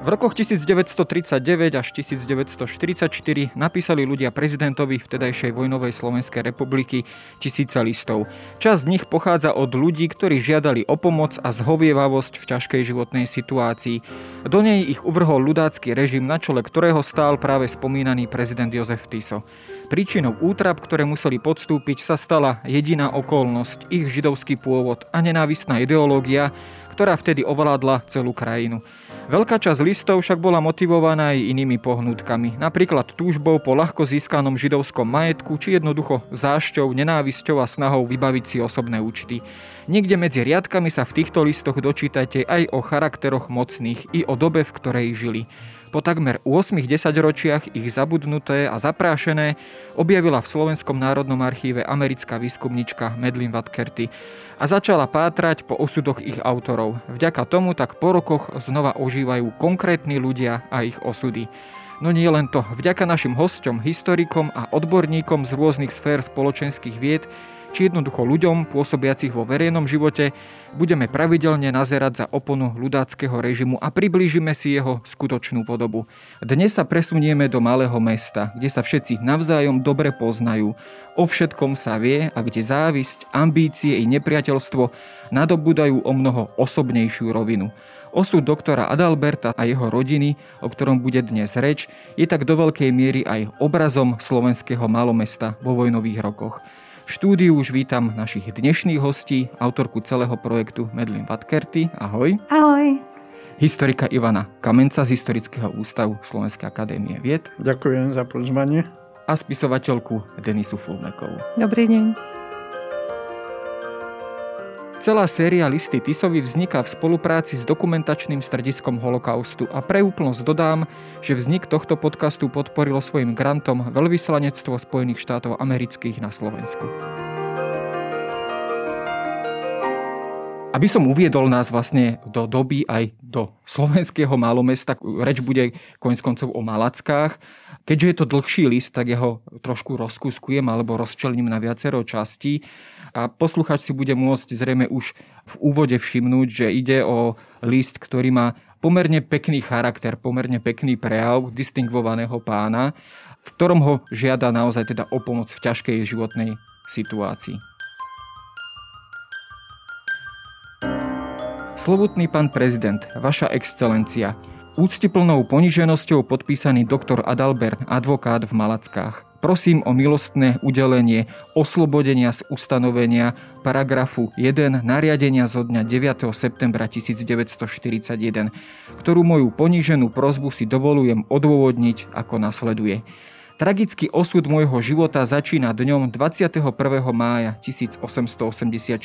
V rokoch 1939 až 1944 napísali ľudia prezidentovi vtedajšej vojnovej Slovenskej republiky tisíca listov. Časť z nich pochádza od ľudí, ktorí žiadali o pomoc a zhovievavosť v ťažkej životnej situácii. Do nej ich uvrhol ľudácky režim, na čele ktorého stál práve spomínaný prezident Jozef Tiso. Príčinou útrap, ktoré museli podstúpiť, sa stala jediná okolnosť, ich židovský pôvod a nenávistná ideológia, ktorá vtedy ovládla celú krajinu. Veľká časť listov však bola motivovaná aj inými pohnutkami, napríklad túžbou po ľahko získanom židovskom majetku či jednoducho zášťou, nenávisťou a snahou vybaviť si osobné účty. Niekde medzi riadkami sa v týchto listoch dočítate aj o charakteroch mocných i o dobe, v ktorej žili. Po takmer 8 desaťročiach ich zabudnuté a zaprášené objavila v Slovenskom národnom archíve americká výskumnička Medlin Vatkerty a začala pátrať po osudoch ich autorov. Vďaka tomu tak po rokoch znova ožívajú konkrétni ľudia a ich osudy. No nie len to, vďaka našim hosťom, historikom a odborníkom z rôznych sfér spoločenských vied či jednoducho ľuďom pôsobiacich vo verejnom živote, budeme pravidelne nazerať za oponu ľudáckého režimu a priblížime si jeho skutočnú podobu. Dnes sa presunieme do malého mesta, kde sa všetci navzájom dobre poznajú, o všetkom sa vie a kde závisť, ambície i nepriateľstvo nadobúdajú o mnoho osobnejšiu rovinu. Osud doktora Adalberta a jeho rodiny, o ktorom bude dnes reč, je tak do veľkej miery aj obrazom slovenského malomesta vo vojnových rokoch. V štúdiu už vítam našich dnešných hostí, autorku celého projektu Medlin Vatkerty. Ahoj. Ahoj. Historika Ivana Kamenca z Historického ústavu Slovenskej akadémie vied. Ďakujem za pozvanie. A spisovateľku Denisu Fulnekovú. Dobrý deň. Celá séria Listy Tisovi vzniká v spolupráci s dokumentačným strediskom holokaustu a pre úplnosť dodám, že vznik tohto podcastu podporilo svojim grantom Veľvyslanectvo Spojených štátov amerických na Slovensku. Aby som uviedol nás vlastne do doby aj do slovenského malomesta, reč bude konec koncov o Malackách. Keďže je to dlhší list, tak jeho trošku rozkuskujem alebo rozčelním na viacero častí a posluchač si bude môcť zrejme už v úvode všimnúť, že ide o list, ktorý má pomerne pekný charakter, pomerne pekný prejav distingvovaného pána, v ktorom ho žiada naozaj teda o pomoc v ťažkej životnej situácii. Slovutný pán prezident, vaša excelencia, úctiplnou poniženosťou podpísaný doktor Adalbert, advokát v Malackách. Prosím o milostné udelenie oslobodenia z ustanovenia paragrafu 1 nariadenia zo dňa 9. septembra 1941, ktorú moju poníženú prozbu si dovolujem odôvodniť ako nasleduje. Tragický osud môjho života začína dňom 21. mája 1884,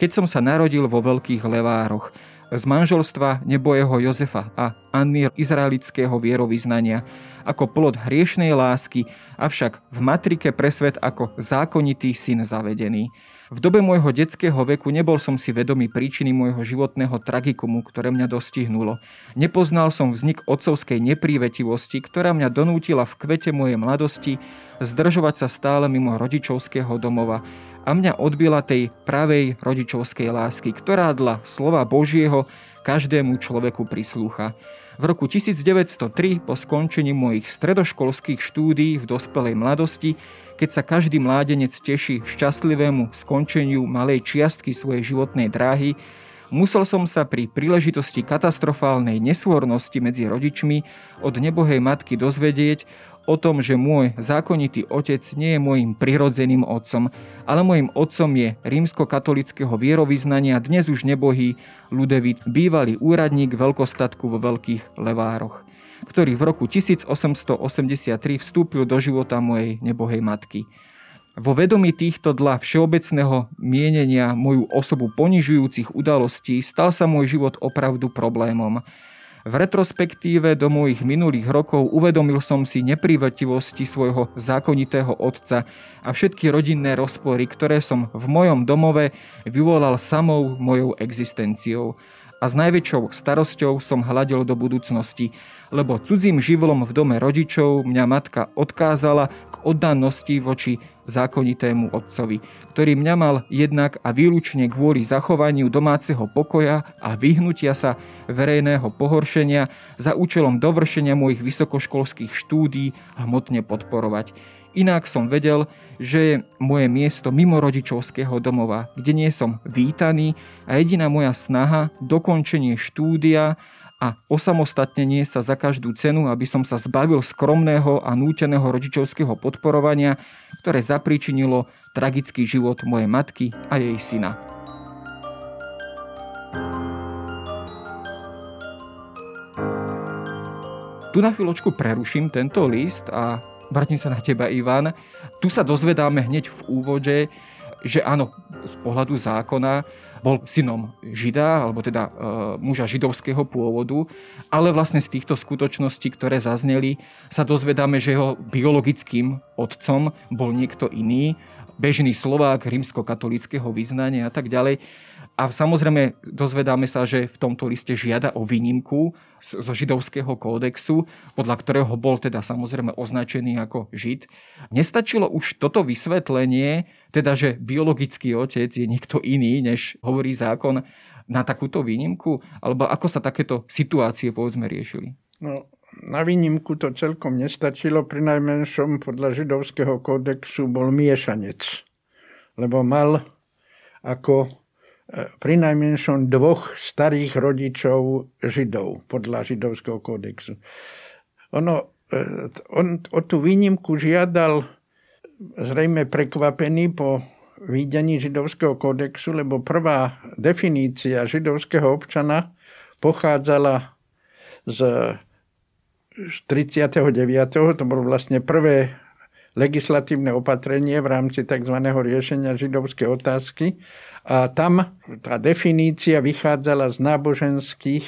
keď som sa narodil vo Veľkých Levároch, z manželstva nebojeho Jozefa a Anny izraelického vierovýznania ako plod hriešnej lásky, avšak v matrike pre svet ako zákonitý syn zavedený. V dobe môjho detského veku nebol som si vedomý príčiny môjho životného tragikumu, ktoré mňa dostihnulo. Nepoznal som vznik otcovskej neprívetivosti, ktorá mňa donútila v kvete mojej mladosti zdržovať sa stále mimo rodičovského domova a mňa odbila tej pravej rodičovskej lásky, ktorá dla slova Božieho každému človeku prislúcha. V roku 1903 po skončení mojich stredoškolských štúdií v dospelej mladosti, keď sa každý mládenec teší šťastlivému skončeniu malej čiastky svojej životnej dráhy, musel som sa pri príležitosti katastrofálnej nesvornosti medzi rodičmi od nebohej matky dozvedieť o tom, že môj zákonitý otec nie je môjim prirodzeným otcom, ale môjim otcom je rímskokatolického vierovýznania, dnes už nebohý Ludevit, bývalý úradník veľkostatku vo Veľkých Levároch, ktorý v roku 1883 vstúpil do života mojej nebohej matky. Vo vedomí týchto dla všeobecného mienenia moju osobu ponižujúcich udalostí stal sa môj život opravdu problémom V retrospektíve do mojich minulých rokov uvedomil som si neprivetivosti svojho zákonitého otca a všetky rodinné rozpory, ktoré som v mojom domove vyvolal samou mojou existenciou. A s najväčšou starosťou som hľadil do budúcnosti, lebo cudzím živlom v dome rodičov mňa matka odkázala k oddanosti voči zákonitému otcovi, ktorý mňa mal jednak a výlučne kvôli zachovaniu domáceho pokoja a vyhnutia sa verejného pohoršenia za účelom dovršenia mojich vysokoškolských štúdí hmotne podporovať. Inak som vedel, že je moje miesto mimo rodičovského domova, kde nie som vítaný a jediná moja snaha, dokončenie štúdia a osamostatnenie sa za každú cenu, aby som sa zbavil skromného a núteného rodičovského podporovania, ktoré zapríčinilo tragický život mojej matky a jej syna. Tu na chvíľočku preruším tento list a vrátim sa na teba, Ivan. Tu sa dozvedáme hneď v úvode, že áno, z pohľadu zákona bol synom žida, alebo teda e, muža židovského pôvodu, ale vlastne z týchto skutočností, ktoré zazneli, sa dozvedáme, že jeho biologickým otcom bol niekto iný, bežný Slovák rímskokatolického vyznania a tak ďalej. A samozrejme dozvedáme sa, že v tomto liste žiada o výnimku zo židovského kódexu, podľa ktorého bol teda samozrejme označený ako žid. Nestačilo už toto vysvetlenie, teda že biologický otec je niekto iný, než hovorí zákon, na takúto výnimku? Alebo ako sa takéto situácie povedzme riešili? No, na výnimku to celkom nestačilo, pri najmenšom podľa židovského kódexu bol miešanec. Lebo mal ako pri najmenšom dvoch starých rodičov židov podľa židovského kódexu. Ono, e, on o tú výnimku žiadal zrejme prekvapený po videní židovského kódexu, lebo prvá definícia židovského občana pochádzala z 39. To bolo vlastne prvé legislatívne opatrenie v rámci tzv. riešenia židovskej otázky. A tam tá definícia vychádzala z náboženských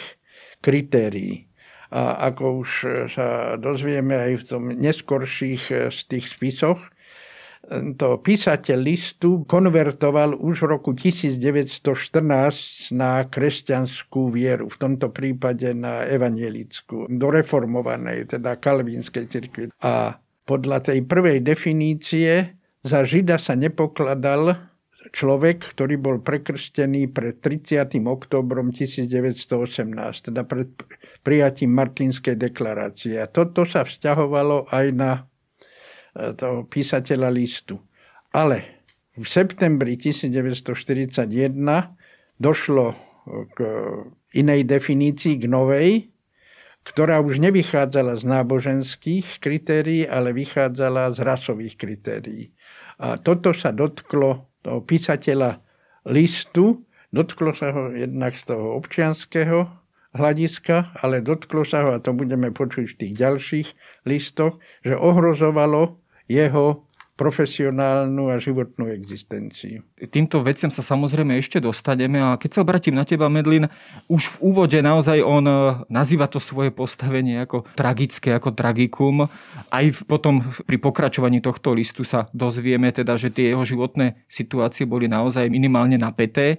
kritérií. A ako už sa dozvieme aj v tom neskorších eh, z tých spisoch, to písateľ listu konvertoval už v roku 1914 na kresťanskú vieru, v tomto prípade na evanielickú, do reformovanej, teda kalvínskej cirkvi. A podľa tej prvej definície za žida sa nepokladal človek, ktorý bol prekrstený pred 30. oktobrom 1918, teda pred prijatím Martinskej deklarácie. A toto sa vzťahovalo aj na e, toho písateľa listu. Ale v septembri 1941 došlo k inej definícii, k novej, ktorá už nevychádzala z náboženských kritérií, ale vychádzala z rasových kritérií. A toto sa dotklo toho písateľa listu, dotklo sa ho jednak z toho občianského hľadiska, ale dotklo sa ho, a to budeme počuť v tých ďalších listoch, že ohrozovalo jeho profesionálnu a životnú existenciu. Týmto veciam sa samozrejme ešte dostaneme a keď sa obratím na teba, Medlin, už v úvode naozaj on e, nazýva to svoje postavenie ako tragické, ako tragikum. Aj potom pri pokračovaní tohto listu sa dozvieme teda, že tie jeho životné situácie boli naozaj minimálne napäté. E,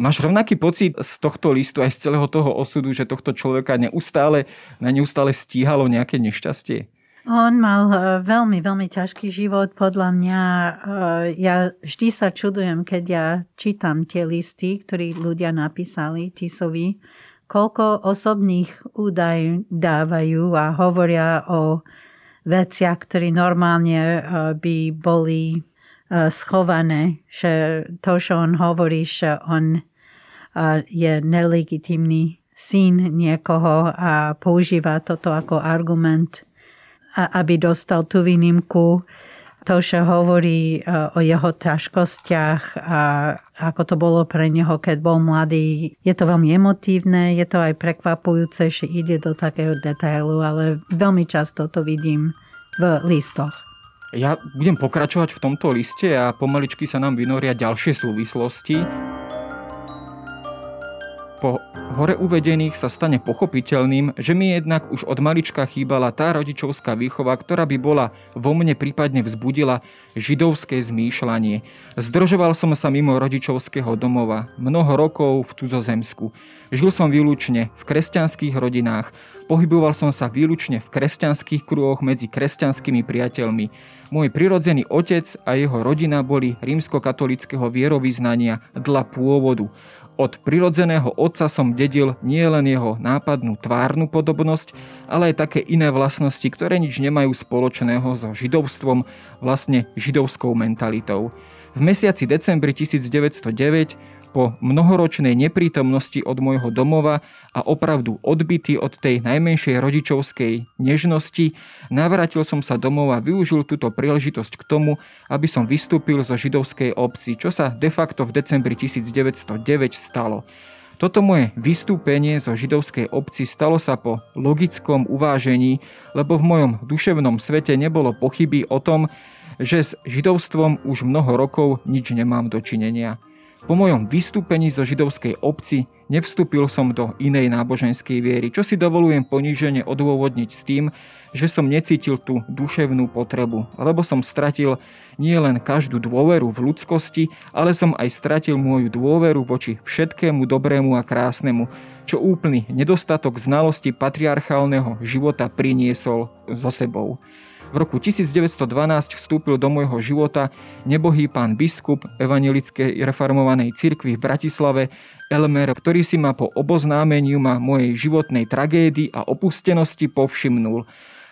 máš rovnaký pocit z tohto listu aj z celého toho osudu, že tohto človeka neustále, na neustále stíhalo nejaké nešťastie? On mal eh, veľmi, veľmi ťažký život. Podľa mňa, eh, ja vždy sa čudujem, keď ja čítam tie listy, ktoré ľudia napísali Tisovi, koľko osobných údaj dávajú a hovoria o veciach, ktoré normálne eh, by boli schované. Že to, čo on hovorí, že on je nelegitimný syn niekoho a používa toto ako argument aby dostal tú výnimku. To, že hovorí e, o jeho ťažkostiach a ako to bolo pre neho, keď bol mladý. Je to veľmi emotívne, je to aj prekvapujúce, že ide do takého detailu, ale veľmi často to vidím v listoch. Ja budem pokračovať v tomto liste a pomaličky sa nám vynoria ďalšie súvislosti. Po hore uvedených sa stane pochopiteľným, že mi jednak už od malička chýbala tá rodičovská výchova, ktorá by bola vo mne prípadne vzbudila židovské zmýšľanie. Zdržoval som sa mimo rodičovského domova, mnoho rokov v cudzozemsku. Žil som výlučne v kresťanských rodinách, pohyboval som sa výlučne v kresťanských kruhoch medzi kresťanskými priateľmi. Môj prirodzený otec a jeho rodina boli rímskokatolického vierovýznania dla pôvodu. Od prirodzeného otca som dedil nie len jeho nápadnú tvárnu podobnosť, ale aj také iné vlastnosti, ktoré nič nemajú spoločného so židovstvom, vlastne židovskou mentalitou. V mesiaci decembri 1909 po mnohoročnej neprítomnosti od môjho domova a opravdu odbytý od tej najmenšej rodičovskej nežnosti, navrátil som sa domov a využil túto príležitosť k tomu, aby som vystúpil zo židovskej obci, čo sa de facto v decembri 1909 stalo. Toto moje vystúpenie zo židovskej obci stalo sa po logickom uvážení, lebo v mojom duševnom svete nebolo pochyby o tom, že s židovstvom už mnoho rokov nič nemám dočinenia. Po mojom vystúpení zo židovskej obci nevstúpil som do inej náboženskej viery, čo si dovolujem ponížene odôvodniť s tým, že som necítil tú duševnú potrebu, lebo som stratil nie len každú dôveru v ľudskosti, ale som aj stratil moju dôveru voči všetkému dobrému a krásnemu, čo úplný nedostatok znalosti patriarchálneho života priniesol so sebou. V roku 1912 vstúpil do môjho života nebohý pán biskup Evangelickej reformovanej cirkvi v Bratislave Elmer, ktorý si ma po oboznámeniu ma mojej životnej tragédii a opustenosti povšimnul.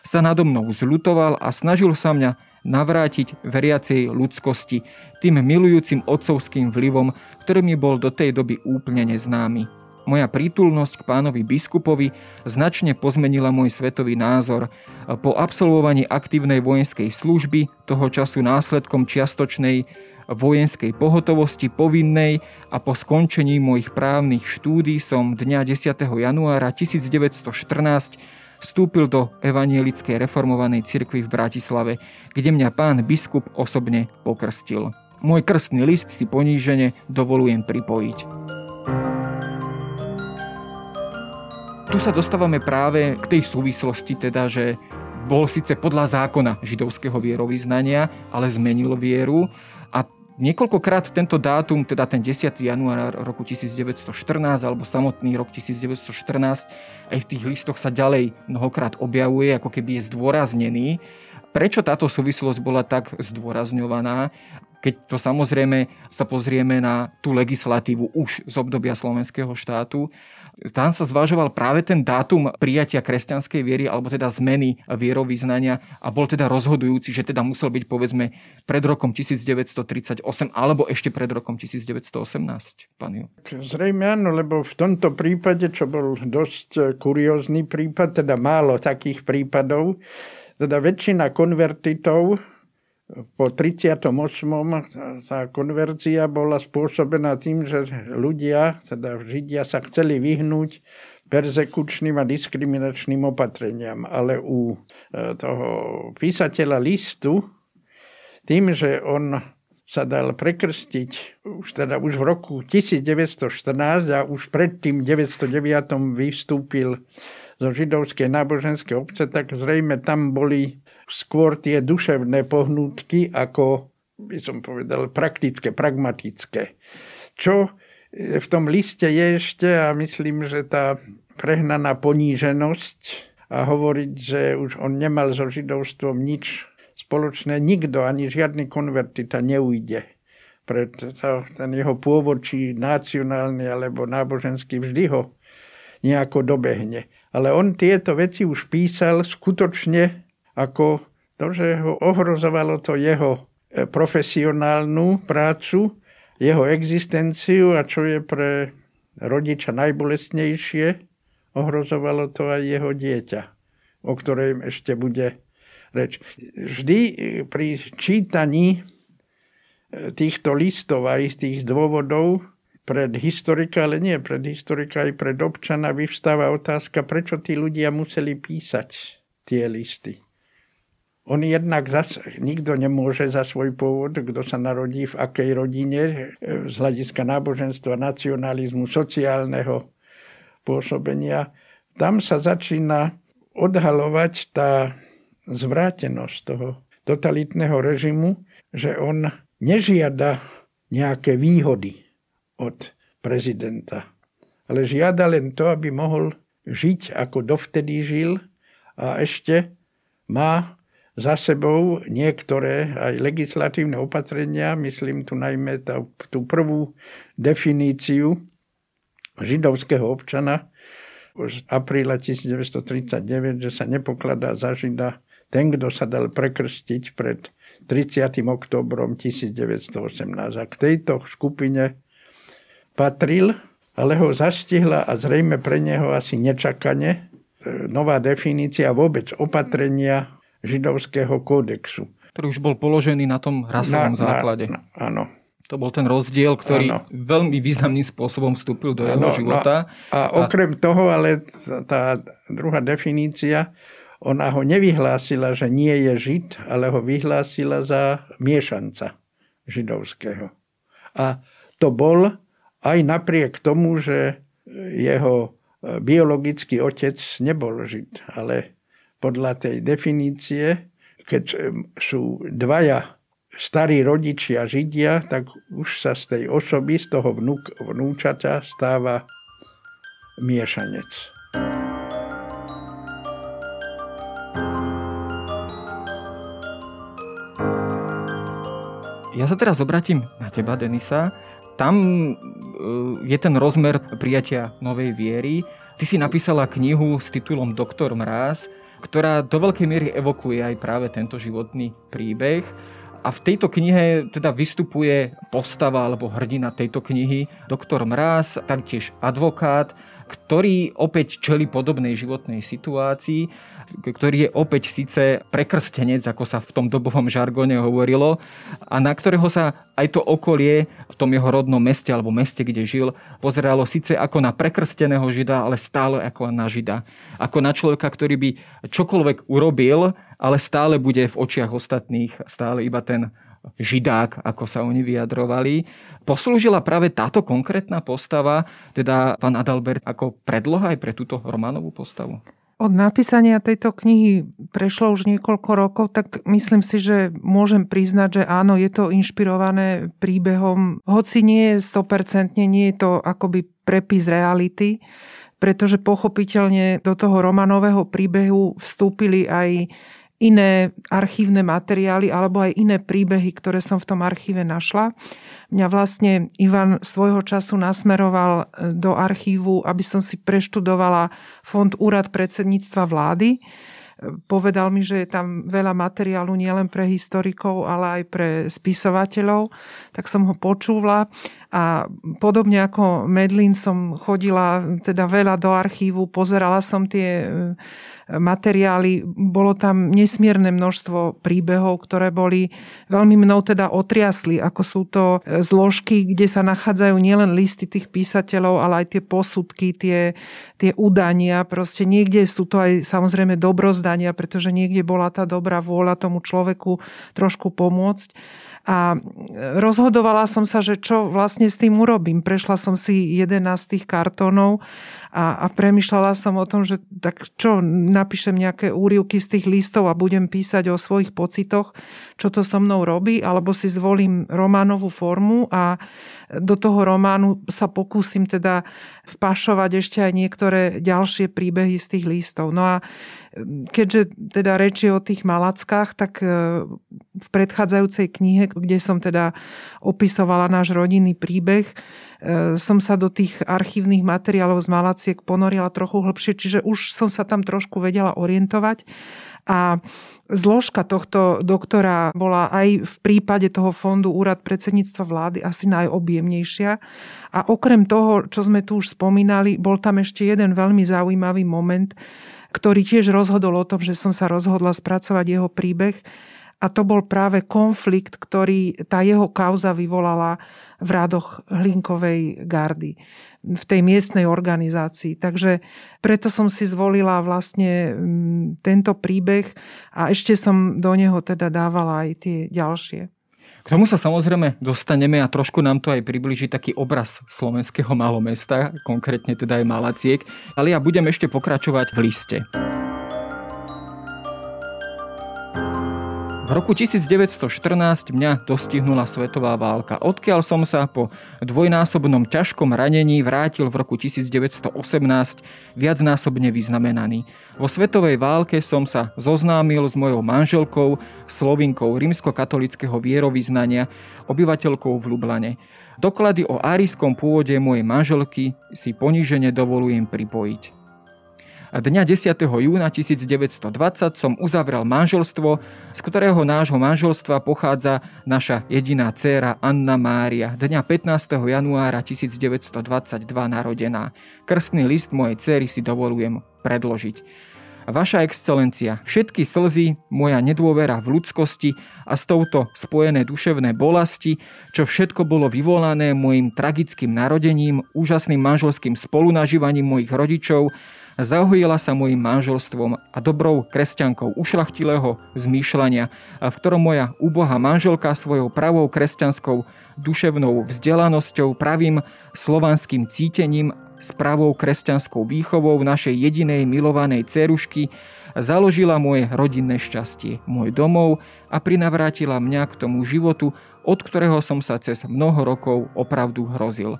Sa nado mnou zľutoval a snažil sa mňa navrátiť veriacej ľudskosti, tým milujúcim otcovským vlivom, ktorý mi bol do tej doby úplne neznámy. Moja prítulnosť k pánovi biskupovi značne pozmenila môj svetový názor. Po absolvovaní aktívnej vojenskej služby, toho času následkom čiastočnej vojenskej pohotovosti povinnej a po skončení mojich právnych štúdí som dňa 10. januára 1914 vstúpil do evanielickej reformovanej cirkvi v Bratislave, kde mňa pán biskup osobne pokrstil. Môj krstný list si ponížene dovolujem pripojiť. Tu sa dostávame práve k tej súvislosti, teda, že bol síce podľa zákona židovského vierovýznania, ale zmenil vieru a Niekoľkokrát tento dátum, teda ten 10. január roku 1914 alebo samotný rok 1914, aj v tých listoch sa ďalej mnohokrát objavuje, ako keby je zdôraznený. Prečo táto súvislosť bola tak zdôrazňovaná? Keď to samozrejme sa pozrieme na tú legislatívu už z obdobia slovenského štátu, tam sa zvažoval práve ten dátum prijatia kresťanskej viery alebo teda zmeny vierovýznania a bol teda rozhodujúci, že teda musel byť povedzme pred rokom 1938 alebo ešte pred rokom 1918. Pán Ju. Zrejme áno, lebo v tomto prípade, čo bol dosť kuriózny prípad, teda málo takých prípadov, teda väčšina konvertitov po 38. sa konverzia bola spôsobená tým, že ľudia, teda Židia sa chceli vyhnúť persekučným a diskriminačným opatreniam. Ale u e, toho písateľa listu, tým, že on sa dal prekrstiť už, teda už v roku 1914 a už pred tým 909. vystúpil zo židovskej náboženskej obce, tak zrejme tam boli skôr tie duševné pohnutky ako, by som povedal, praktické, pragmatické. Čo v tom liste je ešte, a myslím, že tá prehnaná poníženosť a hovoriť, že už on nemal so židovstvom nič spoločné, nikto, ani žiadny konvertita neujde. Pred ten jeho pôvod, či nacionálny alebo náboženský, vždy ho nejako dobehne. Ale on tieto veci už písal skutočne ako to, že ho ohrozovalo to jeho e, profesionálnu prácu, jeho existenciu a čo je pre rodiča najbolestnejšie, ohrozovalo to aj jeho dieťa, o ktorej ešte bude reč. Vždy e, pri čítaní e, týchto listov a istých dôvodov pred historika, ale nie pred historika, aj pred občana vyvstáva otázka, prečo tí ľudia museli písať tie listy. On jednak zas, nikto nemôže za svoj pôvod, kto sa narodí v akej rodine, z hľadiska náboženstva, nacionalizmu, sociálneho pôsobenia, tam sa začína odhalovať tá zvrátenosť toho totalitného režimu, že on nežiada nejaké výhody od prezidenta, ale žiada len to, aby mohol žiť ako dovtedy žil a ešte má za sebou niektoré aj legislatívne opatrenia, myslím tu najmä tá, tú prvú definíciu židovského občana z apríla 1939, že sa nepokladá za žida ten, kto sa dal prekrstiť pred 30. oktobrom 1918. A k tejto skupine patril, ale ho zastihla a zrejme pre neho asi nečakane e, nová definícia vôbec opatrenia židovského kódexu. Ktorý už bol položený na tom rasovom na, základe. Na, na, áno. To bol ten rozdiel, ktorý ano. veľmi významným spôsobom vstúpil do jeho ano, života. No, a okrem a... toho, ale tá druhá definícia, ona ho nevyhlásila, že nie je žid, ale ho vyhlásila za miešanca židovského. A to bol aj napriek tomu, že jeho biologický otec nebol žid, ale podľa tej definície, keď sú dvaja starí rodičia židia, tak už sa z tej osoby, z toho vnúk, vnúčata stáva miešanec. Ja sa teraz obratím na teba, Denisa. Tam e, je ten rozmer prijatia novej viery. Ty si napísala knihu s titulom Doktor Mráz ktorá do veľkej miery evokuje aj práve tento životný príbeh. A v tejto knihe teda vystupuje postava alebo hrdina tejto knihy, doktor Mráz, taktiež advokát, ktorý opäť čeli podobnej životnej situácii ktorý je opäť síce prekrstenec, ako sa v tom dobovom žargone hovorilo, a na ktorého sa aj to okolie v tom jeho rodnom meste alebo meste, kde žil, pozeralo síce ako na prekrsteného žida, ale stále ako na žida. Ako na človeka, ktorý by čokoľvek urobil, ale stále bude v očiach ostatných stále iba ten židák, ako sa oni vyjadrovali. Poslúžila práve táto konkrétna postava, teda pán Adalbert, ako predloha aj pre túto románovú postavu? Od napísania tejto knihy prešlo už niekoľko rokov, tak myslím si, že môžem priznať, že áno, je to inšpirované príbehom, hoci nie je 100%, nie je to akoby prepis reality, pretože pochopiteľne do toho romanového príbehu vstúpili aj iné archívne materiály alebo aj iné príbehy, ktoré som v tom archíve našla. Mňa vlastne Ivan svojho času nasmeroval e, do archívu, aby som si preštudovala fond Úrad predsedníctva vlády. E, povedal mi, že je tam veľa materiálu nielen pre historikov, ale aj pre spisovateľov. Tak som ho počúvla a podobne ako Medlin som chodila teda veľa do archívu, pozerala som tie e, materiály. Bolo tam nesmierne množstvo príbehov, ktoré boli veľmi mnou teda otriasli, ako sú to e, zložky, kde sa nachádzajú nielen listy tých písateľov, ale aj tie posudky, tie, tie udania. Proste niekde sú to aj samozrejme dobrozdania, pretože niekde bola tá dobrá vôľa tomu človeku trošku pomôcť. A rozhodovala som sa, že čo vlastne s tým urobím. Prešla som si 11 tých kartónov a, a premyšľala som o tom, že tak čo, napíšem nejaké úrivky z tých listov a budem písať o svojich pocitoch, čo to so mnou robí, alebo si zvolím románovú formu a do toho románu sa pokúsim teda vpašovať ešte aj niektoré ďalšie príbehy z tých listov. No a keďže teda reči o tých malackách, tak e, v predchádzajúcej knihe, kde som teda opisovala náš rodinný príbeh, e, som sa do tých archívnych materiálov z Malaciek ponorila trochu hlbšie, čiže už som sa tam trošku vedela orientovať. A zložka tohto doktora bola aj v prípade toho fondu Úrad predsedníctva vlády asi najobjemnejšia. A okrem toho, čo sme tu už spomínali, bol tam ešte jeden veľmi zaujímavý moment, ktorý tiež rozhodol o tom, že som sa rozhodla spracovať jeho príbeh. A to bol práve konflikt, ktorý tá jeho kauza vyvolala v rádoch Hlinkovej gardy v tej miestnej organizácii. Takže preto som si zvolila vlastne mm, tento príbeh a ešte som do neho teda dávala aj tie ďalšie. K tomu sa samozrejme dostaneme a trošku nám to aj približí taký obraz slovenského malomesta, konkrétne teda aj Malaciek, ale ja budem ešte pokračovať v liste. V roku 1914 mňa dostihnula svetová válka, odkiaľ som sa po dvojnásobnom ťažkom ranení vrátil v roku 1918 viacnásobne vyznamenaný. Vo svetovej válke som sa zoznámil s mojou manželkou, slovinkou rímskokatolického vierovýznania, obyvateľkou v Lublane. Doklady o árijskom pôvode mojej manželky si ponížene dovolujem pripojiť. Dňa 10. júna 1920 som uzavrel manželstvo, z ktorého nášho manželstva pochádza naša jediná dcéra Anna Mária, dňa 15. januára 1922 narodená. Krstný list mojej céry si dovolujem predložiť. Vaša excelencia, všetky slzy, moja nedôvera v ľudskosti a s touto spojené duševné bolasti, čo všetko bolo vyvolané môjim tragickým narodením, úžasným manželským spolunažívaním mojich rodičov, zahojila sa mojim manželstvom a dobrou kresťankou ušlachtilého zmýšľania, v ktorom moja úbohá manželka svojou pravou kresťanskou duševnou vzdelanosťou, pravým slovanským cítením, pravou kresťanskou výchovou našej jedinej milovanej cerušky založila moje rodinné šťastie, môj domov a prinavrátila mňa k tomu životu, od ktorého som sa cez mnoho rokov opravdu hrozil.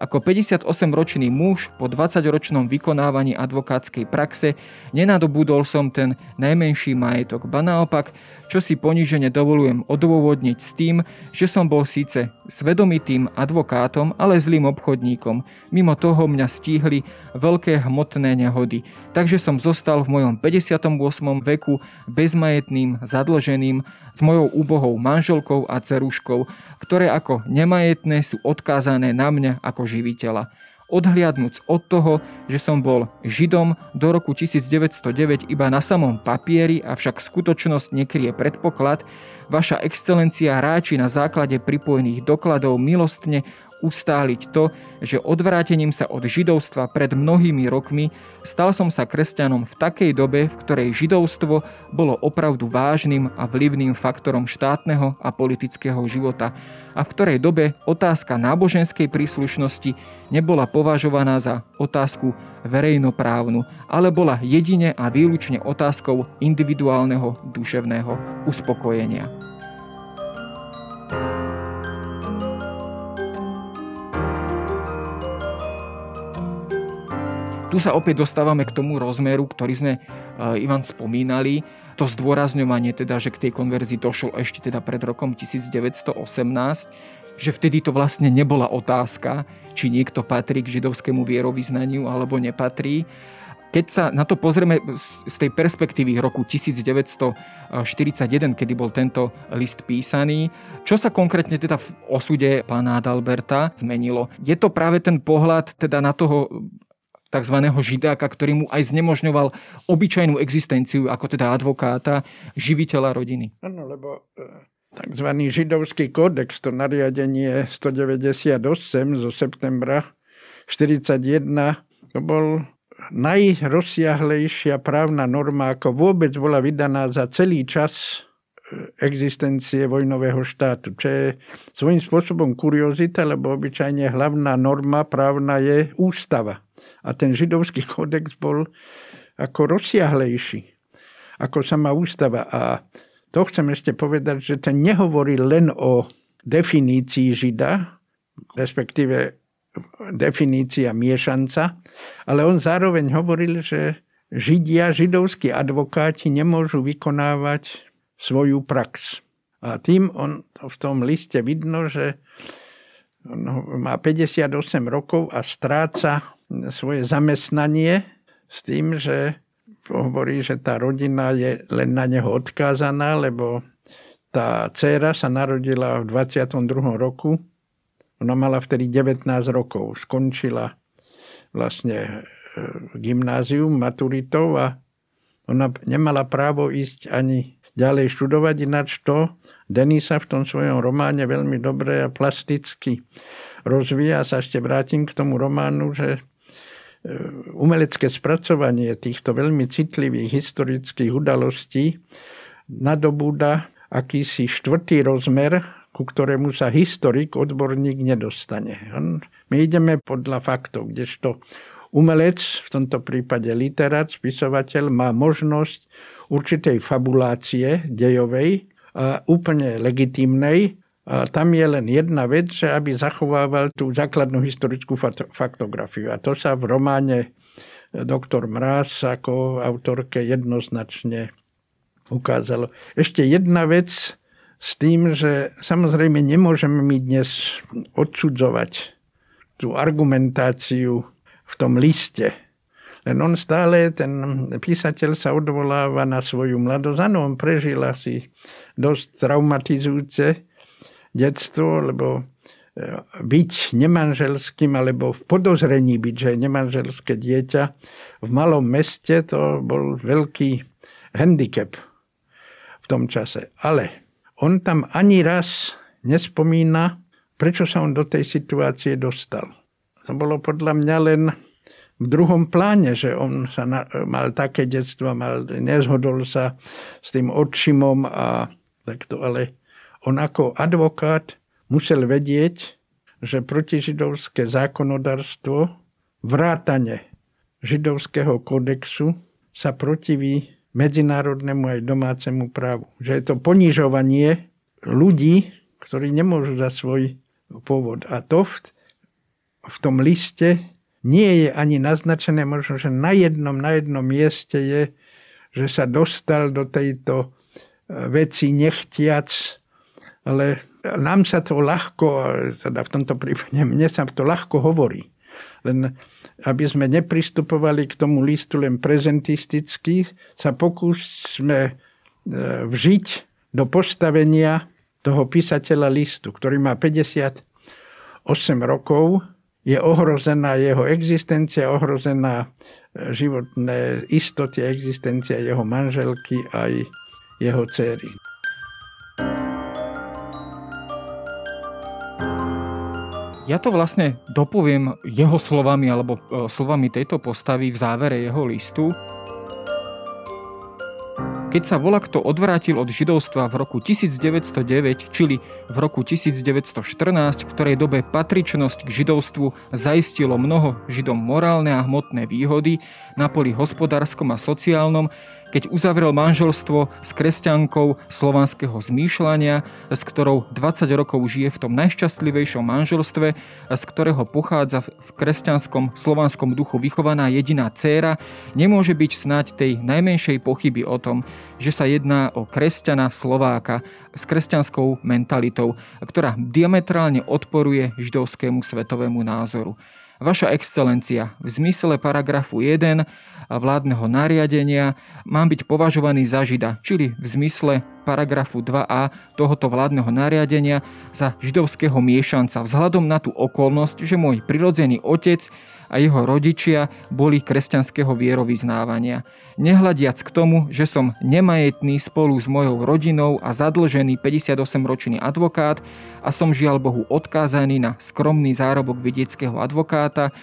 Ako 58-ročný muž po 20-ročnom vykonávaní advokátskej praxe nenadobudol som ten najmenší majetok, ba naopak čo si ponížene dovolujem odôvodniť s tým, že som bol síce svedomitým advokátom, ale zlým obchodníkom. Mimo toho mňa stíhli veľké hmotné nehody, takže som zostal v mojom 58. veku bezmajetným, zadlženým, s mojou úbohou manželkou a ceruškou, ktoré ako nemajetné sú odkázané na mňa ako živiteľa odhliadnúc od toho, že som bol Židom do roku 1909 iba na samom papieri, avšak skutočnosť nekrie predpoklad, Vaša excelencia ráči na základe pripojených dokladov milostne ustáliť to, že odvrátením sa od židovstva pred mnohými rokmi stal som sa kresťanom v takej dobe, v ktorej židovstvo bolo opravdu vážnym a vlivným faktorom štátneho a politického života a v ktorej dobe otázka náboženskej príslušnosti nebola považovaná za otázku verejnoprávnu, ale bola jedine a výlučne otázkou individuálneho duševného uspokojenia. Tu sa opäť dostávame k tomu rozmeru, ktorý sme e, Ivan spomínali, to zdôrazňovanie teda, že k tej konverzii došlo ešte teda pred rokom 1918, že vtedy to vlastne nebola otázka, či niekto patrí k židovskému vierovýznaniu alebo nepatrí. Keď sa na to pozrieme z tej perspektívy roku 1941, kedy bol tento list písaný, čo sa konkrétne teda v osude pána Adalberta zmenilo? Je to práve ten pohľad teda na toho tzv. židáka, ktorý mu aj znemožňoval obyčajnú existenciu ako teda advokáta, živiteľa rodiny. Áno, lebo e, tzv. židovský kódex, to nariadenie 198 zo septembra 41, to bol najrozsiahlejšia právna norma, ako vôbec bola vydaná za celý čas e, existencie vojnového štátu, čo je svojím spôsobom kuriozita, lebo obyčajne hlavná norma právna je ústava. A ten židovský kódex bol ako rozsiahlejší, ako sa má ústava. A to chcem ešte povedať, že ten nehovorí len o definícii žida, respektíve definícia miešanca, ale on zároveň hovoril, že židia, židovskí advokáti nemôžu vykonávať svoju prax. A tým on v tom liste vidno, že on má 58 rokov a stráca svoje zamestnanie s tým, že hovorí, že tá rodina je len na neho odkázaná, lebo tá dcéra sa narodila v 22. roku. Ona mala vtedy 19 rokov. Skončila vlastne e, gymnázium maturitou a ona nemala právo ísť ani ďalej študovať, ináč to Denisa v tom svojom románe veľmi dobre a plasticky rozvíja. Sa ešte vrátim k tomu románu, že umelecké spracovanie týchto veľmi citlivých historických udalostí nadobúda akýsi štvrtý rozmer, ku ktorému sa historik, odborník nedostane. My ideme podľa faktov, kdežto umelec, v tomto prípade literát, spisovateľ, má možnosť určitej fabulácie dejovej, a úplne legitimnej. A tam je len jedna vec, že aby zachovával tú základnú historickú faktografiu. A to sa v románe doktor Mráz ako autorke jednoznačne ukázalo. Ešte jedna vec, s tým, že samozrejme nemôžeme my dnes odsudzovať tú argumentáciu v tom liste. Len on stále, ten písateľ sa odvoláva na svoju mladosť. Áno, on prežil asi dosť traumatizujúce detstvo, lebo e, byť nemanželským alebo v podozrení byť, že je nemanželské dieťa v malom meste, to bol veľký handicap v tom čase. Ale on tam ani raz nespomína, prečo sa on do tej situácie dostal. To bolo podľa mňa len v druhom pláne, že on sa na, mal také detstvo, mal, nezhodol sa s tým odčimom a takto, ale on ako advokát musel vedieť, že protižidovské zákonodárstvo vrátane židovského kodexu sa protiví medzinárodnému aj domácemu právu. Že je to ponižovanie ľudí, ktorí nemôžu za svoj pôvod. A to v, v tom liste nie je ani naznačené, možno, že na jednom, na jednom mieste je, že sa dostal do tejto veci nechtiac, ale nám sa to ľahko, teda v tomto prípade mne sa to ľahko hovorí. Len aby sme nepristupovali k tomu listu len prezentisticky, sa pokúsme e, vžiť do postavenia toho písateľa listu, ktorý má 58 rokov, je ohrozená jeho existencia, ohrozená e, životné istoty existencia jeho manželky aj jeho céry. Ja to vlastne dopoviem jeho slovami alebo e, slovami tejto postavy v závere jeho listu. Keď sa volá kto odvrátil od židovstva v roku 1909, čili v roku 1914, v ktorej dobe patričnosť k židovstvu zaistilo mnoho židom morálne a hmotné výhody na poli hospodárskom a sociálnom, keď uzavrel manželstvo s kresťankou slovanského zmýšľania, s ktorou 20 rokov žije v tom najšťastlivejšom manželstve, z ktorého pochádza v kresťanskom slovanskom duchu vychovaná jediná dcéra, nemôže byť snáď tej najmenšej pochyby o tom, že sa jedná o kresťana Slováka s kresťanskou mentalitou, ktorá diametrálne odporuje židovskému svetovému názoru. Vaša excelencia, v zmysle paragrafu 1 vládneho nariadenia mám byť považovaný za žida, čili v zmysle paragrafu 2a tohoto vládneho nariadenia za židovského miešanca vzhľadom na tú okolnosť, že môj prirodzený otec a jeho rodičia boli kresťanského vierovýznávania. Nehľadiac k tomu, že som nemajetný spolu s mojou rodinou a zadlžený 58-ročný advokát a som žiaľ Bohu odkázaný na skromný zárobok vidieckého advokáta,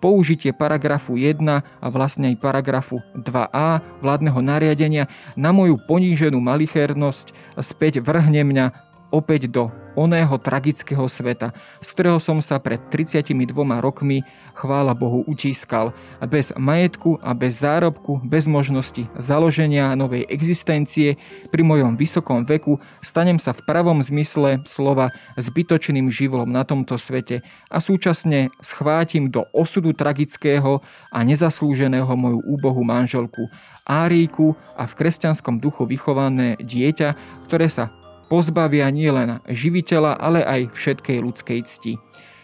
použitie paragrafu 1 a vlastne aj paragrafu 2a vládneho nariadenia. Na moju poníženú malichernosť späť vrhne mňa opäť do oného tragického sveta, z ktorého som sa pred 32 rokmi, chvála Bohu, utískal. Bez majetku a bez zárobku, bez možnosti založenia novej existencie, pri mojom vysokom veku stanem sa v pravom zmysle slova zbytočným živolom na tomto svete a súčasne schvátim do osudu tragického a nezaslúženého moju úbohu manželku Áríku a v kresťanskom duchu vychované dieťa, ktoré sa pozbavia nielen živiteľa, ale aj všetkej ľudskej cti.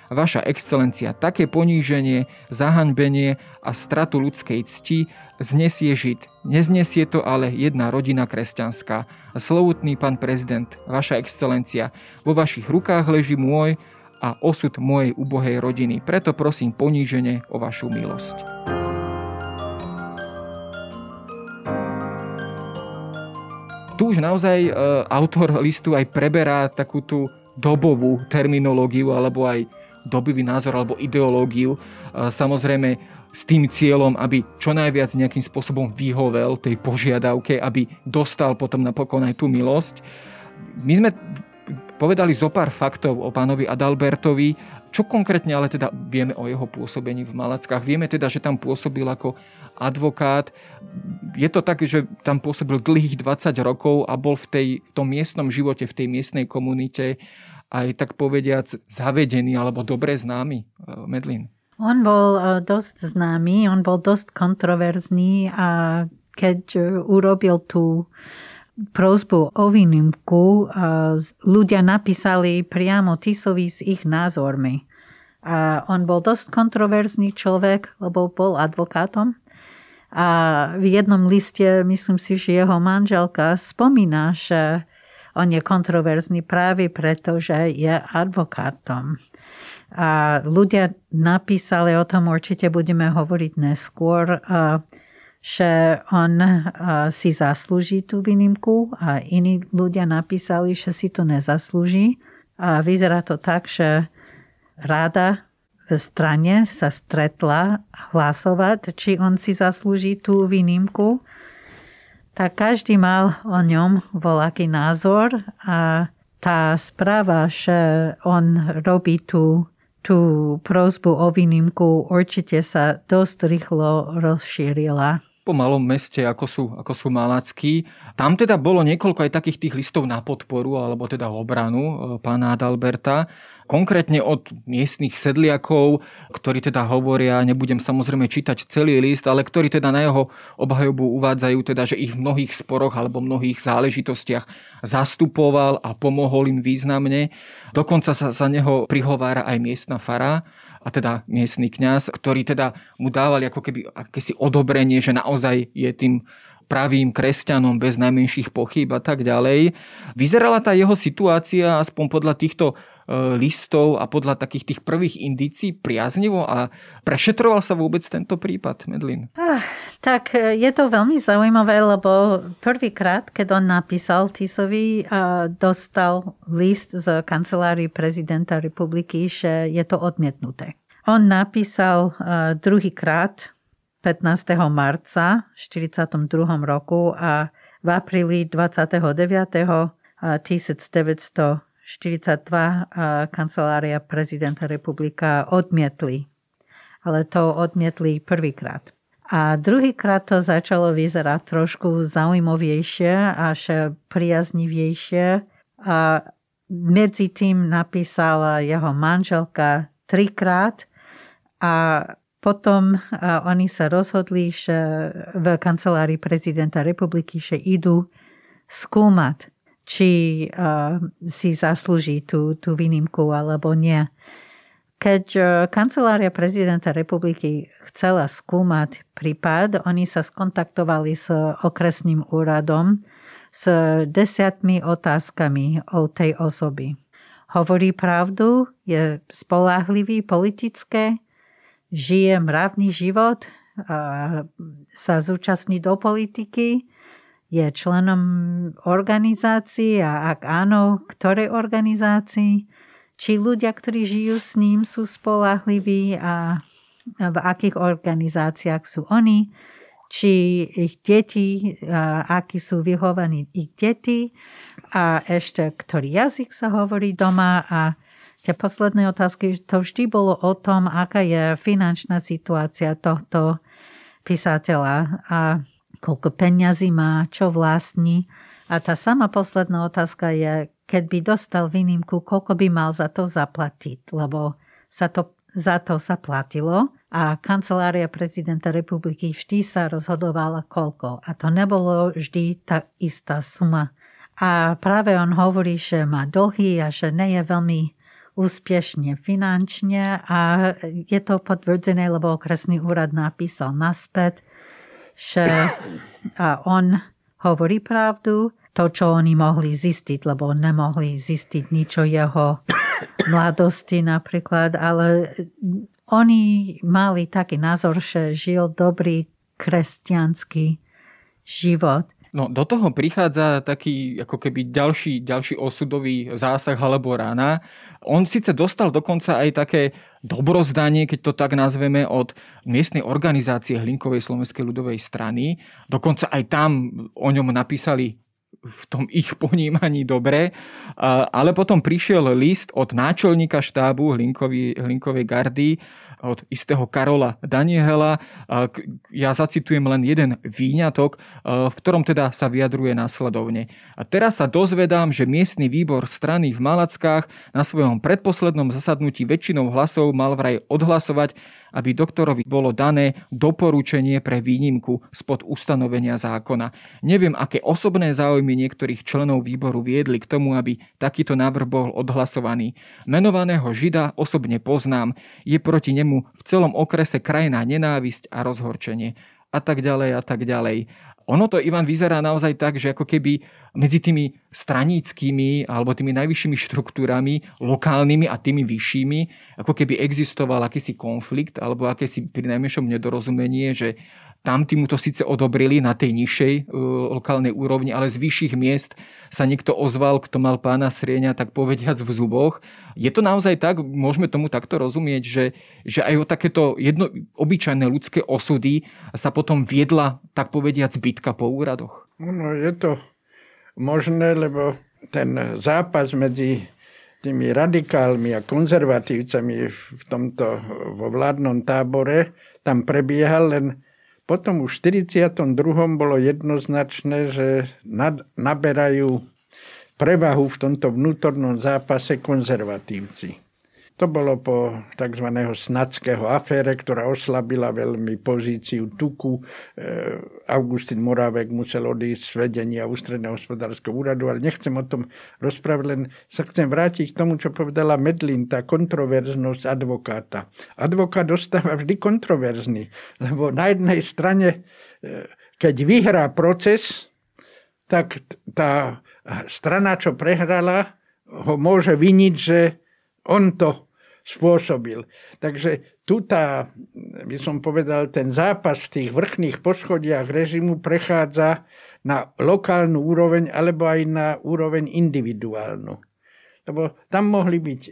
Vaša excelencia, také poníženie, zahanbenie a stratu ľudskej cti znesie žid. Neznesie to ale jedna rodina kresťanská. Slovutný pán prezident, vaša excelencia, vo vašich rukách leží môj a osud mojej ubohej rodiny. Preto prosím poníženie o vašu milosť. Tu už naozaj e, autor listu aj preberá takú tú dobovú terminológiu alebo aj dobivý názor alebo ideológiu. E, samozrejme s tým cieľom, aby čo najviac nejakým spôsobom vyhovel tej požiadavke, aby dostal potom napokon aj tú milosť. My sme povedali zo pár faktov o pánovi Adalbertovi. Čo konkrétne ale teda vieme o jeho pôsobení v Malackách? Vieme teda, že tam pôsobil ako advokát. Je to tak, že tam pôsobil dlhých 20 rokov a bol v, tej, v tom miestnom živote, v tej miestnej komunite aj tak povediac zavedený alebo dobre známy, eh, Medlin. On bol eh, dosť známy, on bol dosť kontroverzný a keď eh, urobil tú prozbu o výnimku, ľudia napísali priamo Tisovi s ich názormi. A on bol dosť kontroverzný človek, lebo bol advokátom. A v jednom liste, myslím si, že jeho manželka spomína, že on je kontroverzný práve preto, že je advokátom. A ľudia napísali o tom, určite budeme hovoriť neskôr, že on si zaslúži tú výnimku a iní ľudia napísali, že si to nezaslúži. A vyzerá to tak, že rada v strane sa stretla hlasovať, či on si zaslúži tú výnimku. Tak každý mal o ňom voľaký názor a tá správa, že on robí tú tú prozbu o výnimku určite sa dosť rýchlo rozšírila po malom meste, ako sú, ako sú Malackí. Tam teda bolo niekoľko aj takých tých listov na podporu, alebo teda obranu e, pána Adalberta. Konkrétne od miestnych sedliakov, ktorí teda hovoria, nebudem samozrejme čítať celý list, ale ktorí teda na jeho obhajobu uvádzajú, teda, že ich v mnohých sporoch alebo mnohých záležitostiach zastupoval a pomohol im významne. Dokonca sa za neho prihovára aj miestna fara a teda miestny kňaz, ktorý teda mu dávali ako keby akési odobrenie, že naozaj je tým pravým kresťanom bez najmenších pochyb a tak ďalej. Vyzerala tá jeho situácia aspoň podľa týchto listov a podľa takých tých prvých indícií priaznivo a prešetroval sa vôbec tento prípad, Medlin? Ah, tak e, je to veľmi zaujímavé, lebo prvýkrát, keď on napísal Tisovi, dostal list z kancelárii prezidenta republiky, že je to odmietnuté. On napísal druhýkrát 15. marca v 42. roku a v apríli 29. 1942 kancelária prezidenta republika odmietli. Ale to odmietli prvýkrát. A druhýkrát to začalo vyzerať trošku zaujímavejšie až priaznivejšie. A medzi tým napísala jeho manželka trikrát a potom oni sa rozhodli, že v kancelárii prezidenta republiky, že idú skúmať, či si zaslúži tú, tú výnimku alebo nie. Keď kancelária prezidenta republiky chcela skúmať prípad, oni sa skontaktovali s okresným úradom s desiatmi otázkami o tej osoby. Hovorí pravdu? Je spolahlivý politické? žije mravný život, sa zúčastní do politiky, je členom organizácií a ak áno, ktorej organizácii, či ľudia, ktorí žijú s ním, sú spolahliví a v akých organizáciách sú oni, či ich deti, akí sú vyhovaní ich deti? A ešte ktorý jazyk sa hovorí doma? A Tie posledné otázky, to vždy bolo o tom, aká je finančná situácia tohto písateľa. A koľko peňazí má, čo vlastní. A tá sama posledná otázka je, keď by dostal výnimku, koľko by mal za to zaplatiť, lebo sa to, za to sa platilo a kancelária prezidenta republiky vždy sa rozhodovala koľko. A to nebolo vždy tá istá suma. A práve on hovorí, že má dlhy a že nie je veľmi úspešne finančne a je to potvrdzené, lebo okresný úrad napísal naspäť, že a on hovorí pravdu, to, čo oni mohli zistiť, lebo nemohli zistiť nič o jeho mladosti napríklad, ale oni mali taký názor, že žil dobrý kresťanský život. No, do toho prichádza taký ako keby ďalší, ďalší osudový zásah alebo rána. On síce dostal dokonca aj také dobrozdanie, keď to tak nazveme, od miestnej organizácie Hlinkovej slovenskej ľudovej strany. Dokonca aj tam o ňom napísali v tom ich ponímaní dobre. Ale potom prišiel list od náčelníka štábu Hlinkovej gardy, od istého Karola Daniela. Ja zacitujem len jeden výňatok, v ktorom teda sa vyjadruje následovne. A teraz sa dozvedám, že miestny výbor strany v Malackách na svojom predposlednom zasadnutí väčšinou hlasov mal vraj odhlasovať aby doktorovi bolo dané doporučenie pre výnimku spod ustanovenia zákona. Neviem, aké osobné záujmy niektorých členov výboru viedli k tomu, aby takýto návrh bol odhlasovaný. Menovaného Žida osobne poznám, je proti nemu v celom okrese krajná nenávisť a rozhorčenie a tak ďalej a tak ďalej. Ono to, Ivan, vyzerá naozaj tak, že ako keby medzi tými straníckými alebo tými najvyššími štruktúrami, lokálnymi a tými vyššími, ako keby existoval akýsi konflikt alebo akési pri najmenšom nedorozumenie, že tam mu to síce odobrili na tej nižšej uh, lokálnej úrovni, ale z vyšších miest sa niekto ozval, kto mal pána Srieňa, tak povediac v zuboch. Je to naozaj tak, môžeme tomu takto rozumieť, že, že aj o takéto jedno, obyčajné ľudské osudy sa potom viedla, tak povediac, bitka po úradoch? No, je to možné, lebo ten zápas medzi tými radikálmi a konzervatívcami v tomto vo vládnom tábore tam prebiehal len potom už v 42. bolo jednoznačné, že nad, naberajú prevahu v tomto vnútornom zápase konzervatívci. To bolo po tzv. snadského afére, ktorá oslabila veľmi pozíciu Tuku. E, Augustín Morávek musel odísť z vedenia ústredného hospodárskeho úradu, ale nechcem o tom rozprávať, len sa chcem vrátiť k tomu, čo povedala Medlin, tá kontroverznosť advokáta. Advokát dostáva vždy kontroverzný, lebo na jednej strane, e, keď vyhrá proces, tak tá strana, čo prehrala, ho môže viniť, že on to spôsobil. Takže tu tá, by som povedal, ten zápas v tých vrchných poschodiach režimu prechádza na lokálnu úroveň alebo aj na úroveň individuálnu. Lebo tam mohli byť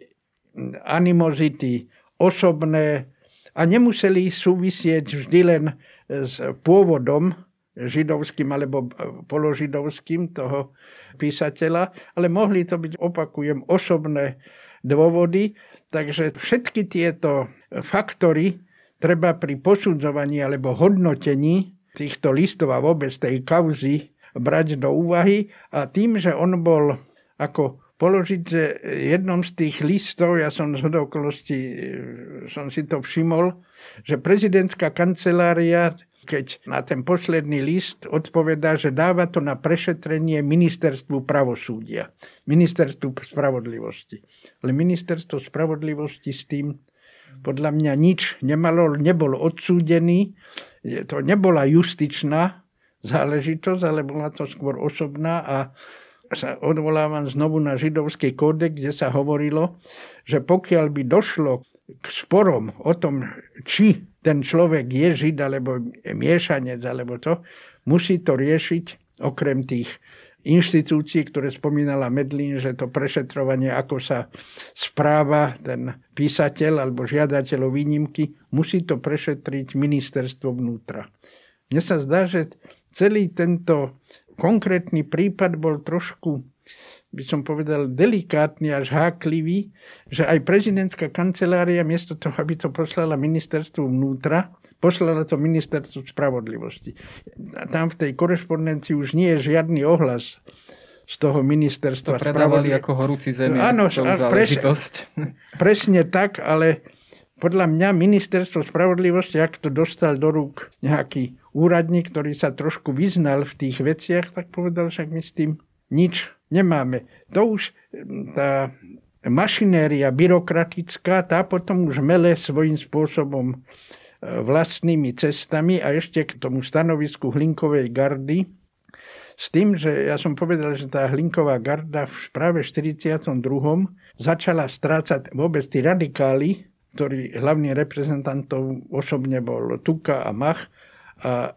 animozity osobné a nemuseli súvisieť vždy len s pôvodom židovským alebo položidovským toho písateľa, ale mohli to byť, opakujem, osobné dôvody Takže všetky tieto faktory treba pri posudzovaní alebo hodnotení týchto listov a vôbec tej kauzy brať do úvahy. A tým, že on bol ako položiť, že jednom z tých listov, ja som z okolosti, som si to všimol, že prezidentská kancelária keď na ten posledný list odpovedá, že dáva to na prešetrenie ministerstvu pravosúdia, ministerstvu spravodlivosti. Ale ministerstvo spravodlivosti s tým podľa mňa nič nemalo, nebol odsúdený. To nebola justičná záležitosť, ale bola to skôr osobná a sa odvolávam znovu na židovský kódex, kde sa hovorilo, že pokiaľ by došlo k sporom o tom, či ten človek je žid alebo miešanec alebo to, musí to riešiť okrem tých inštitúcií, ktoré spomínala Medlín, že to prešetrovanie, ako sa správa ten písateľ alebo žiadateľ o výnimky, musí to prešetriť ministerstvo vnútra. Mne sa zdá, že celý tento konkrétny prípad bol trošku by som povedal, delikátny až háklivý, že aj prezidentská kancelária, miesto toho, aby to poslala ministerstvu vnútra, poslala to ministerstvu spravodlivosti. A tam v tej korespondencii už nie je žiadny ohlas z toho ministerstva. To predávali ako horúci zemi. Áno, preš, presne tak, ale podľa mňa ministerstvo spravodlivosti, ak to dostal do rúk nejaký úradník, ktorý sa trošku vyznal v tých veciach, tak povedal však my s tým nič nemáme. To už tá mašinéria byrokratická, tá potom už mele svojím spôsobom e, vlastnými cestami a ešte k tomu stanovisku Hlinkovej gardy, s tým, že ja som povedal, že tá Hlinková garda v práve 42. začala strácať vôbec tí radikáli, ktorí hlavný reprezentantov osobne bol Tuka a Mach a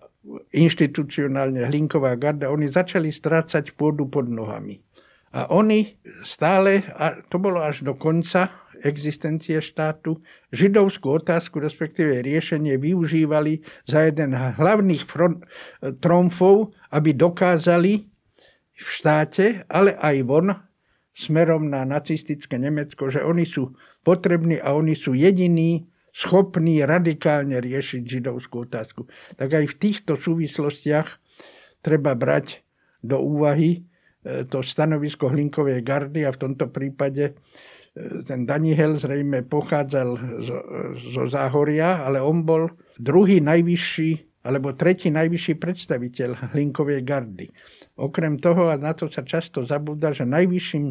inštitucionálne Hlinková garda, oni začali strácať pôdu pod nohami. A oni stále, a to bolo až do konca existencie štátu, židovskú otázku, respektíve riešenie využívali za jeden hlavných front, tromfov, aby dokázali v štáte, ale aj von smerom na nacistické Nemecko, že oni sú potrební a oni sú jediní schopní radikálne riešiť židovskú otázku. Tak aj v týchto súvislostiach treba brať do úvahy e, to stanovisko Hlinkovej gardy a v tomto prípade e, ten Daniel zrejme pochádzal zo, zo Záhoria, ale on bol druhý najvyšší alebo tretí najvyšší predstaviteľ Hlinkovej gardy. Okrem toho, a na to sa často zabúda, že najvyšším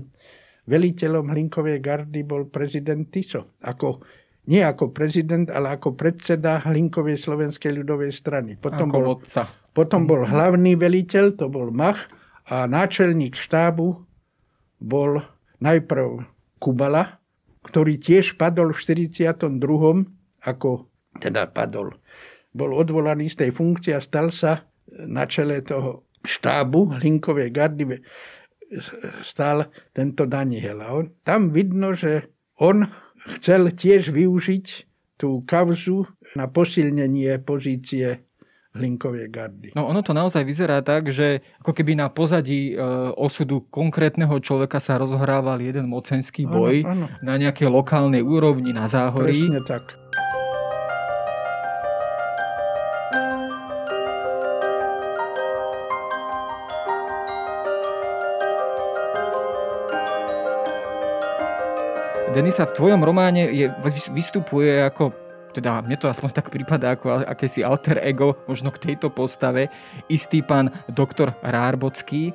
veliteľom Hlinkovej gardy bol prezident Tiso. Ako, nie ako prezident, ale ako predseda Hlinkovej slovenskej ľudovej strany. Potom, ako bol, vodca. potom bol hlavný veliteľ, to bol Mach, a náčelník štábu bol najprv Kubala, ktorý tiež padol v 42. ako teda padol bol odvolaný z tej funkcie a stal sa na čele toho štábu Hlinkovej gardy stál tento Daniel. A on, tam vidno, že on chcel tiež využiť tú kauzu na posilnenie pozície Hlinkovej gardy. No ono to naozaj vyzerá tak, že ako keby na pozadí e, osudu konkrétneho človeka sa rozohrával jeden mocenský boj ano, ano. na nejakej lokálnej úrovni na záhorí. Presne tak. Denisa, v tvojom románe je, vystupuje ako teda mne to aspoň tak prípada ako akési alter ego možno k tejto postave, istý pán doktor Rárbocký, e,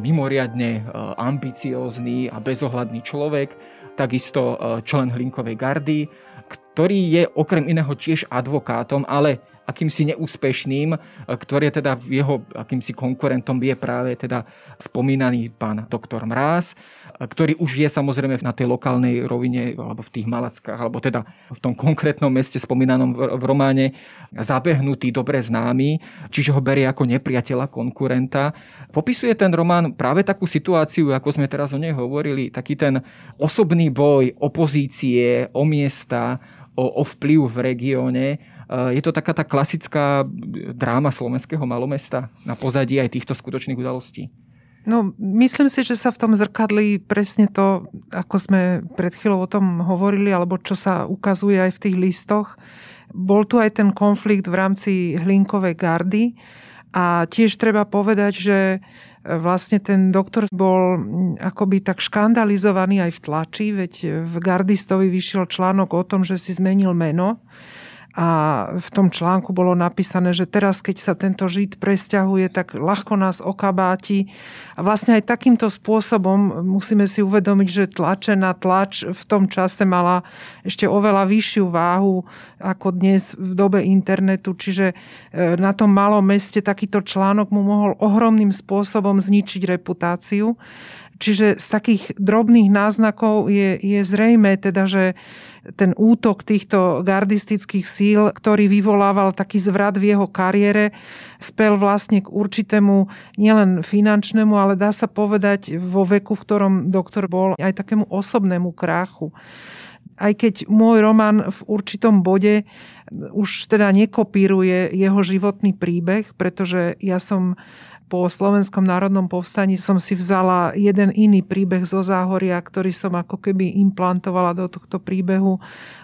mimoriadne e, ambiciózny a bezohľadný človek, takisto e, člen Hlinkovej gardy, ktorý je okrem iného tiež advokátom, ale akýmsi neúspešným, ktorý je teda jeho akýmsi konkurentom je práve teda spomínaný pán doktor Mráz ktorý už je samozrejme na tej lokálnej rovine, alebo v tých Malackách, alebo teda v tom konkrétnom meste spomínanom v, románe, zabehnutý, dobre známy, čiže ho berie ako nepriateľa, konkurenta. Popisuje ten román práve takú situáciu, ako sme teraz o nej hovorili, taký ten osobný boj opozície o miesta, o, o vplyv v regióne. Je to taká tá klasická dráma slovenského malomesta na pozadí aj týchto skutočných udalostí. No, myslím si, že sa v tom zrkadlí presne to, ako sme pred chvíľou o tom hovorili, alebo čo sa ukazuje aj v tých listoch. Bol tu aj ten konflikt v rámci Hlinkovej gardy a tiež treba povedať, že vlastne ten doktor bol akoby tak škandalizovaný aj v tlači, veď v gardistovi vyšiel článok o tom, že si zmenil meno a v tom článku bolo napísané, že teraz, keď sa tento žid presťahuje, tak ľahko nás okabáti. A vlastne aj takýmto spôsobom musíme si uvedomiť, že tlačená tlač v tom čase mala ešte oveľa vyššiu váhu ako dnes v dobe internetu. Čiže e, na tom malom meste takýto článok mu mohol ohromným spôsobom zničiť reputáciu. Čiže z takých drobných náznakov je, je zrejme teda, že ten útok týchto gardistických síl, ktorý vyvolával taký zvrat v jeho kariére, spel vlastne k určitému nielen finančnému, ale dá sa povedať vo veku, v ktorom doktor bol, aj takému osobnému kráchu. Aj keď môj román v určitom bode už teda nekopíruje jeho životný príbeh, pretože ja som po Slovenskom národnom povstaní som si vzala jeden iný príbeh zo Záhoria, ktorý som ako keby implantovala do tohto príbehu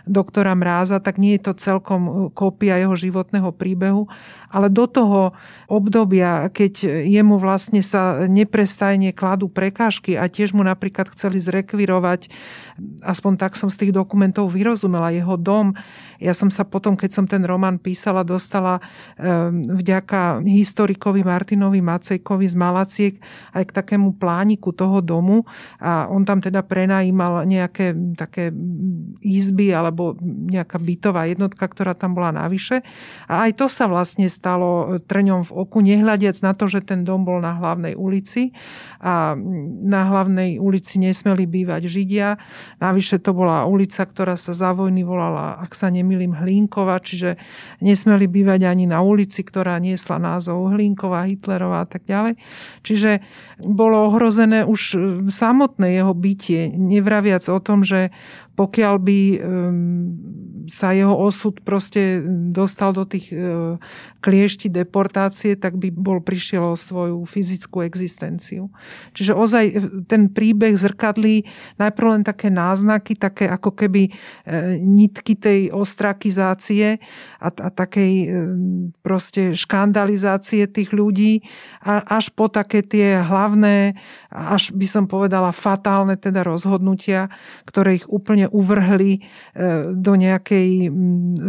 doktora Mráza, tak nie je to celkom e, kópia jeho životného príbehu, ale do toho obdobia, keď jemu vlastne sa neprestajne kladú prekážky a tiež mu napríklad chceli zrekvirovať, aspoň tak som z tých dokumentov vyrozumela, jeho dom. Ja som sa potom, keď som ten román písala, dostala vďaka historikovi Martinovi Macejkovi z Malaciek aj k takému plániku toho domu a on tam teda prenajímal nejaké také izby alebo nejaká bytová jednotka, ktorá tam bola navyše. A aj to sa vlastne stalo trňom v oku, nehľadiac na to, že ten dom bol na hlavnej ulici a na hlavnej ulici nesmeli bývať Židia. Navyše to bola ulica, ktorá sa za vojny volala, ak sa nemýlim, Hlínkova, čiže nesmeli bývať ani na ulici, ktorá niesla názov Hlínková, Hitlerová a tak ďalej. Čiže bolo ohrozené už samotné jeho bytie, nevraviac o tom, že pokiaľ by sa jeho osud proste dostal do tých e, kliešti deportácie, tak by bol prišiel o svoju fyzickú existenciu. Čiže ozaj e, ten príbeh zrkadlí najprv len také náznaky, také ako keby e, nitky tej ostrakizácie a, a takej proste škandalizácie tých ľudí až po také tie hlavné, až by som povedala fatálne teda rozhodnutia, ktoré ich úplne uvrhli e, do nejakej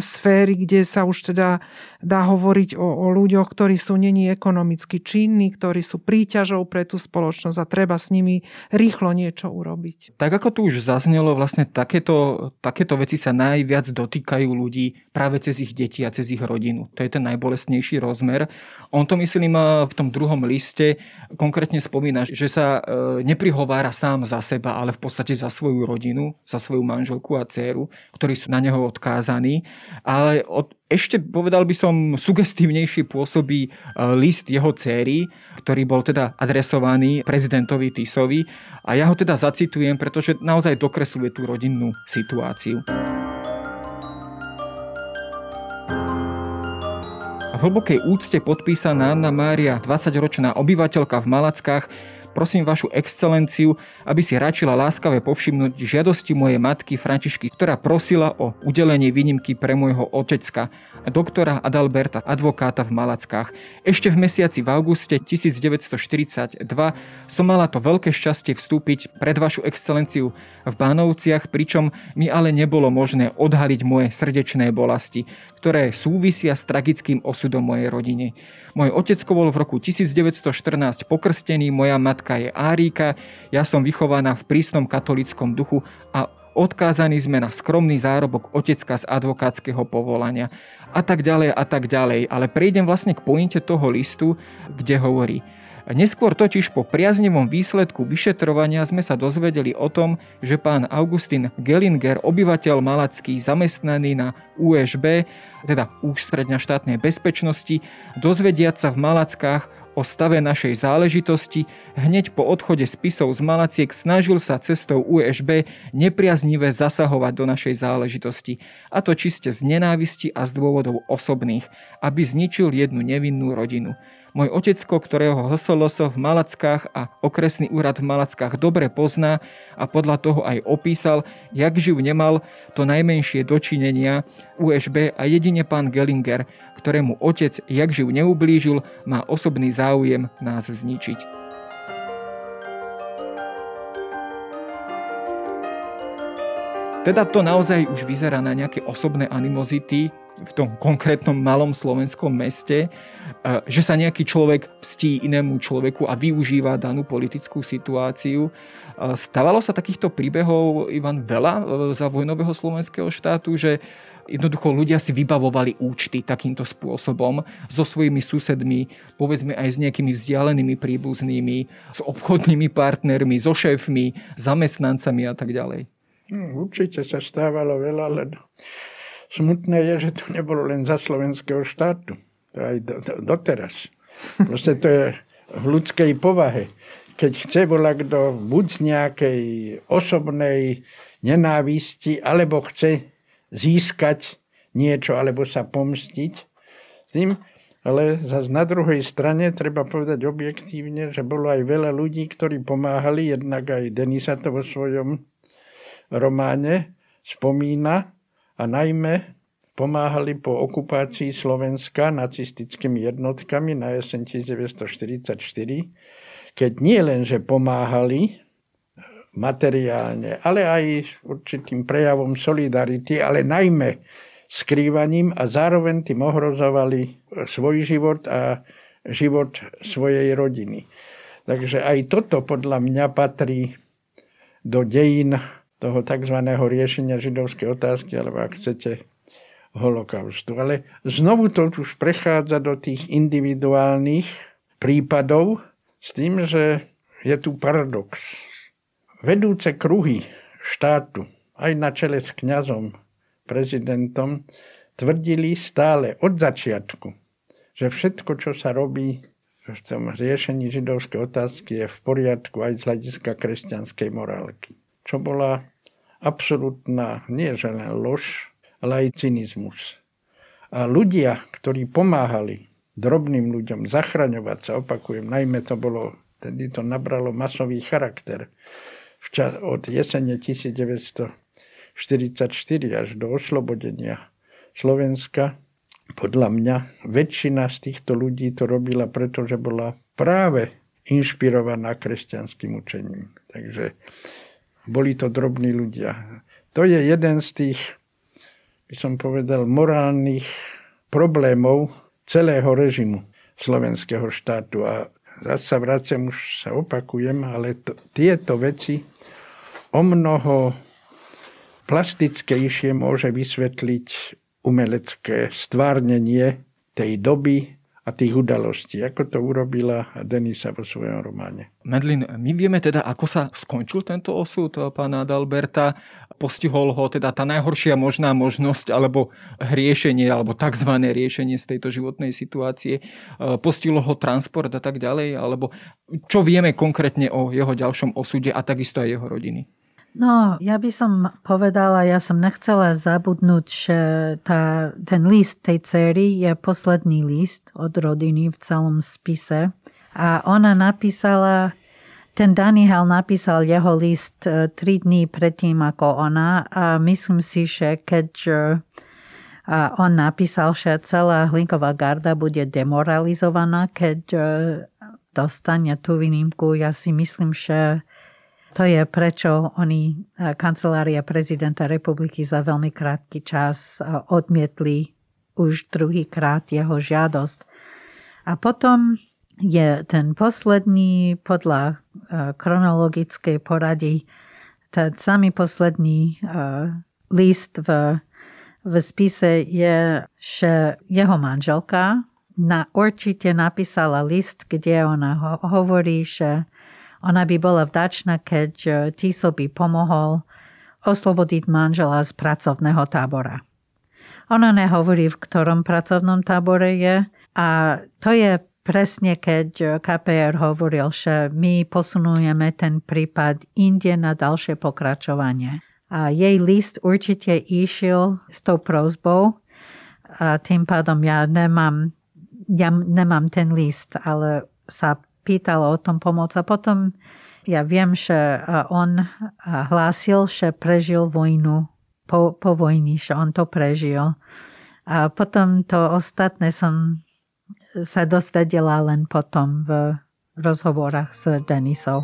sféry, kde sa už teda dá hovoriť o, o ľuďoch, ktorí sú není ekonomicky činní, ktorí sú príťažou pre tú spoločnosť a treba s nimi rýchlo niečo urobiť. Tak ako tu už zaznelo, vlastne takéto, takéto veci sa najviac dotýkajú ľudí práve cez ich deti a cez ich rodinu. To je ten najbolestnejší rozmer. On to myslím v tom druhom liste konkrétne spomína, že sa e, neprihovára sám za seba, ale v podstate za svoju rodinu, za svoju manželku a dceru, ktorí sú na neho odkázaní. Ale od, ešte povedal by som sugestívnejšie pôsobí e, list jeho céry, ktorý bol teda adresovaný prezidentovi Tisovi a ja ho teda zacitujem, pretože naozaj dokresluje tú rodinnú situáciu. V hlbokej úcte podpísaná Anna Mária, 20-ročná obyvateľka v Malackách, Prosím vašu excelenciu, aby si račila láskavé povšimnúť žiadosti mojej matky Františky, ktorá prosila o udelenie výnimky pre môjho otecka, doktora Adalberta, advokáta v Malackách. Ešte v mesiaci v auguste 1942 som mala to veľké šťastie vstúpiť pred vašu excelenciu v Bánovciach, pričom mi ale nebolo možné odhaliť moje srdečné bolasti, ktoré súvisia s tragickým osudom mojej rodiny. Môj otecko bol v roku 1914 pokrstený, moja matka je Árika, ja som vychovaná v prísnom katolickom duchu a odkázaní sme na skromný zárobok otecka z advokátskeho povolania a tak ďalej a tak ďalej. Ale prejdem vlastne k pointe toho listu, kde hovorí – Neskôr totiž po priaznivom výsledku vyšetrovania sme sa dozvedeli o tom, že pán Augustín Gellinger, obyvateľ Malacký, zamestnaný na USB, teda Ústredňa štátnej bezpečnosti, dozvediať sa v Malackách o stave našej záležitosti, hneď po odchode spisov z Malaciek snažil sa cestou USB nepriaznivé zasahovať do našej záležitosti, a to čiste z nenávisti a z dôvodov osobných, aby zničil jednu nevinnú rodinu. Môj otecko, ktorého HSLS v Malackách a okresný úrad v Malackách dobre pozná a podľa toho aj opísal, jak živ nemal to najmenšie dočinenia USB a jedine pán Gellinger, ktorému otec jak živ neublížil, má osobný záujem nás zničiť. Teda to naozaj už vyzerá na nejaké osobné animozity, v tom konkrétnom malom slovenskom meste, že sa nejaký človek pstí inému človeku a využíva danú politickú situáciu. Stávalo sa takýchto príbehov, Ivan, veľa e, za vojnového slovenského štátu, že jednoducho ľudia si vybavovali účty takýmto spôsobom so svojimi susedmi, povedzme aj s nejakými vzdialenými príbuznými, s obchodnými partnermi, so šéfmi, zamestnancami a tak ďalej. Hm, určite sa stávalo veľa, len Smutné je, že to nebolo len za slovenského štátu. To aj do, do, doteraz. Proste to je v ľudskej povahe. Keď chce volá kto buď z nejakej osobnej nenávisti, alebo chce získať niečo, alebo sa pomstiť tým, ale zase na druhej strane treba povedať objektívne, že bolo aj veľa ľudí, ktorí pomáhali, jednak aj Denisa to vo svojom románe spomína, a najmä pomáhali po okupácii Slovenska nacistickými jednotkami na jeseň 1944, keď nie len, že pomáhali materiálne, ale aj určitým prejavom solidarity, ale najmä skrývaním a zároveň tým ohrozovali svoj život a život svojej rodiny. Takže aj toto podľa mňa patrí do dejín toho tzv. riešenia židovskej otázky, alebo ak chcete, holokaustu. Ale znovu to už prechádza do tých individuálnych prípadov s tým, že je tu paradox. Vedúce kruhy štátu, aj na čele s kňazom, prezidentom, tvrdili stále od začiatku, že všetko, čo sa robí, v tom riešení židovskej otázky je v poriadku aj z hľadiska kresťanskej morálky. Čo bola absolútna, nie že len lož, ale aj cynizmus. A ľudia, ktorí pomáhali drobným ľuďom zachraňovať sa, opakujem, najmä to bolo, tedy to nabralo masový charakter od jesene 1944 až do oslobodenia Slovenska, podľa mňa väčšina z týchto ľudí to robila, pretože bola práve inšpirovaná kresťanským učením. Takže boli to drobní ľudia. To je jeden z tých, by som povedal, morálnych problémov celého režimu slovenského štátu. A zase sa vraciam, už sa opakujem, ale to, tieto veci o mnoho plastickejšie môže vysvetliť umelecké stvárnenie tej doby a tých udalostí, ako to urobila Denisa vo svojom románe. Medlin, my vieme teda, ako sa skončil tento osud pána Adalberta. Postihol ho teda tá najhoršia možná možnosť, alebo riešenie, alebo tzv. riešenie z tejto životnej situácie. Postihlo ho transport a tak ďalej, alebo čo vieme konkrétne o jeho ďalšom osude a takisto aj jeho rodiny? No, ja by som povedala, ja som nechcela zabudnúť, že tá, ten list tej cery je posledný list od rodiny v celom spise. A ona napísala, ten Daniel napísal jeho list e, tri dní predtým ako ona a myslím si, že keď a on napísal, že celá Hlinková garda bude demoralizovaná, keď e, dostane tú výnimku. Ja si myslím, že to je prečo oni, e, kancelária prezidenta republiky za veľmi krátky čas e, odmietli už druhýkrát jeho žiadosť. A potom je ten posledný podľa chronologickej porady, ten samý posledný list v, v spise je, že jeho manželka na, určite napísala list, kde ona ho, hovorí, že ona by bola vdačná, keď e, Tiso by pomohol oslobodiť manžela z pracovného tábora. Ona nehovorí, v ktorom pracovnom tábore je a to je presne, keď e, KPR hovoril, že my posunujeme ten prípad inde na ďalšie pokračovanie. A jej list určite išiel s tou prozbou a tým pádom ja nemám, ja nemám ten list, ale sa pýtal o tom pomoc. A potom ja viem, že on hlásil, že prežil vojnu po, po vojni, že on to prežil. A potom to ostatné som sa dozvedela len potom v rozhovorách s Denisou.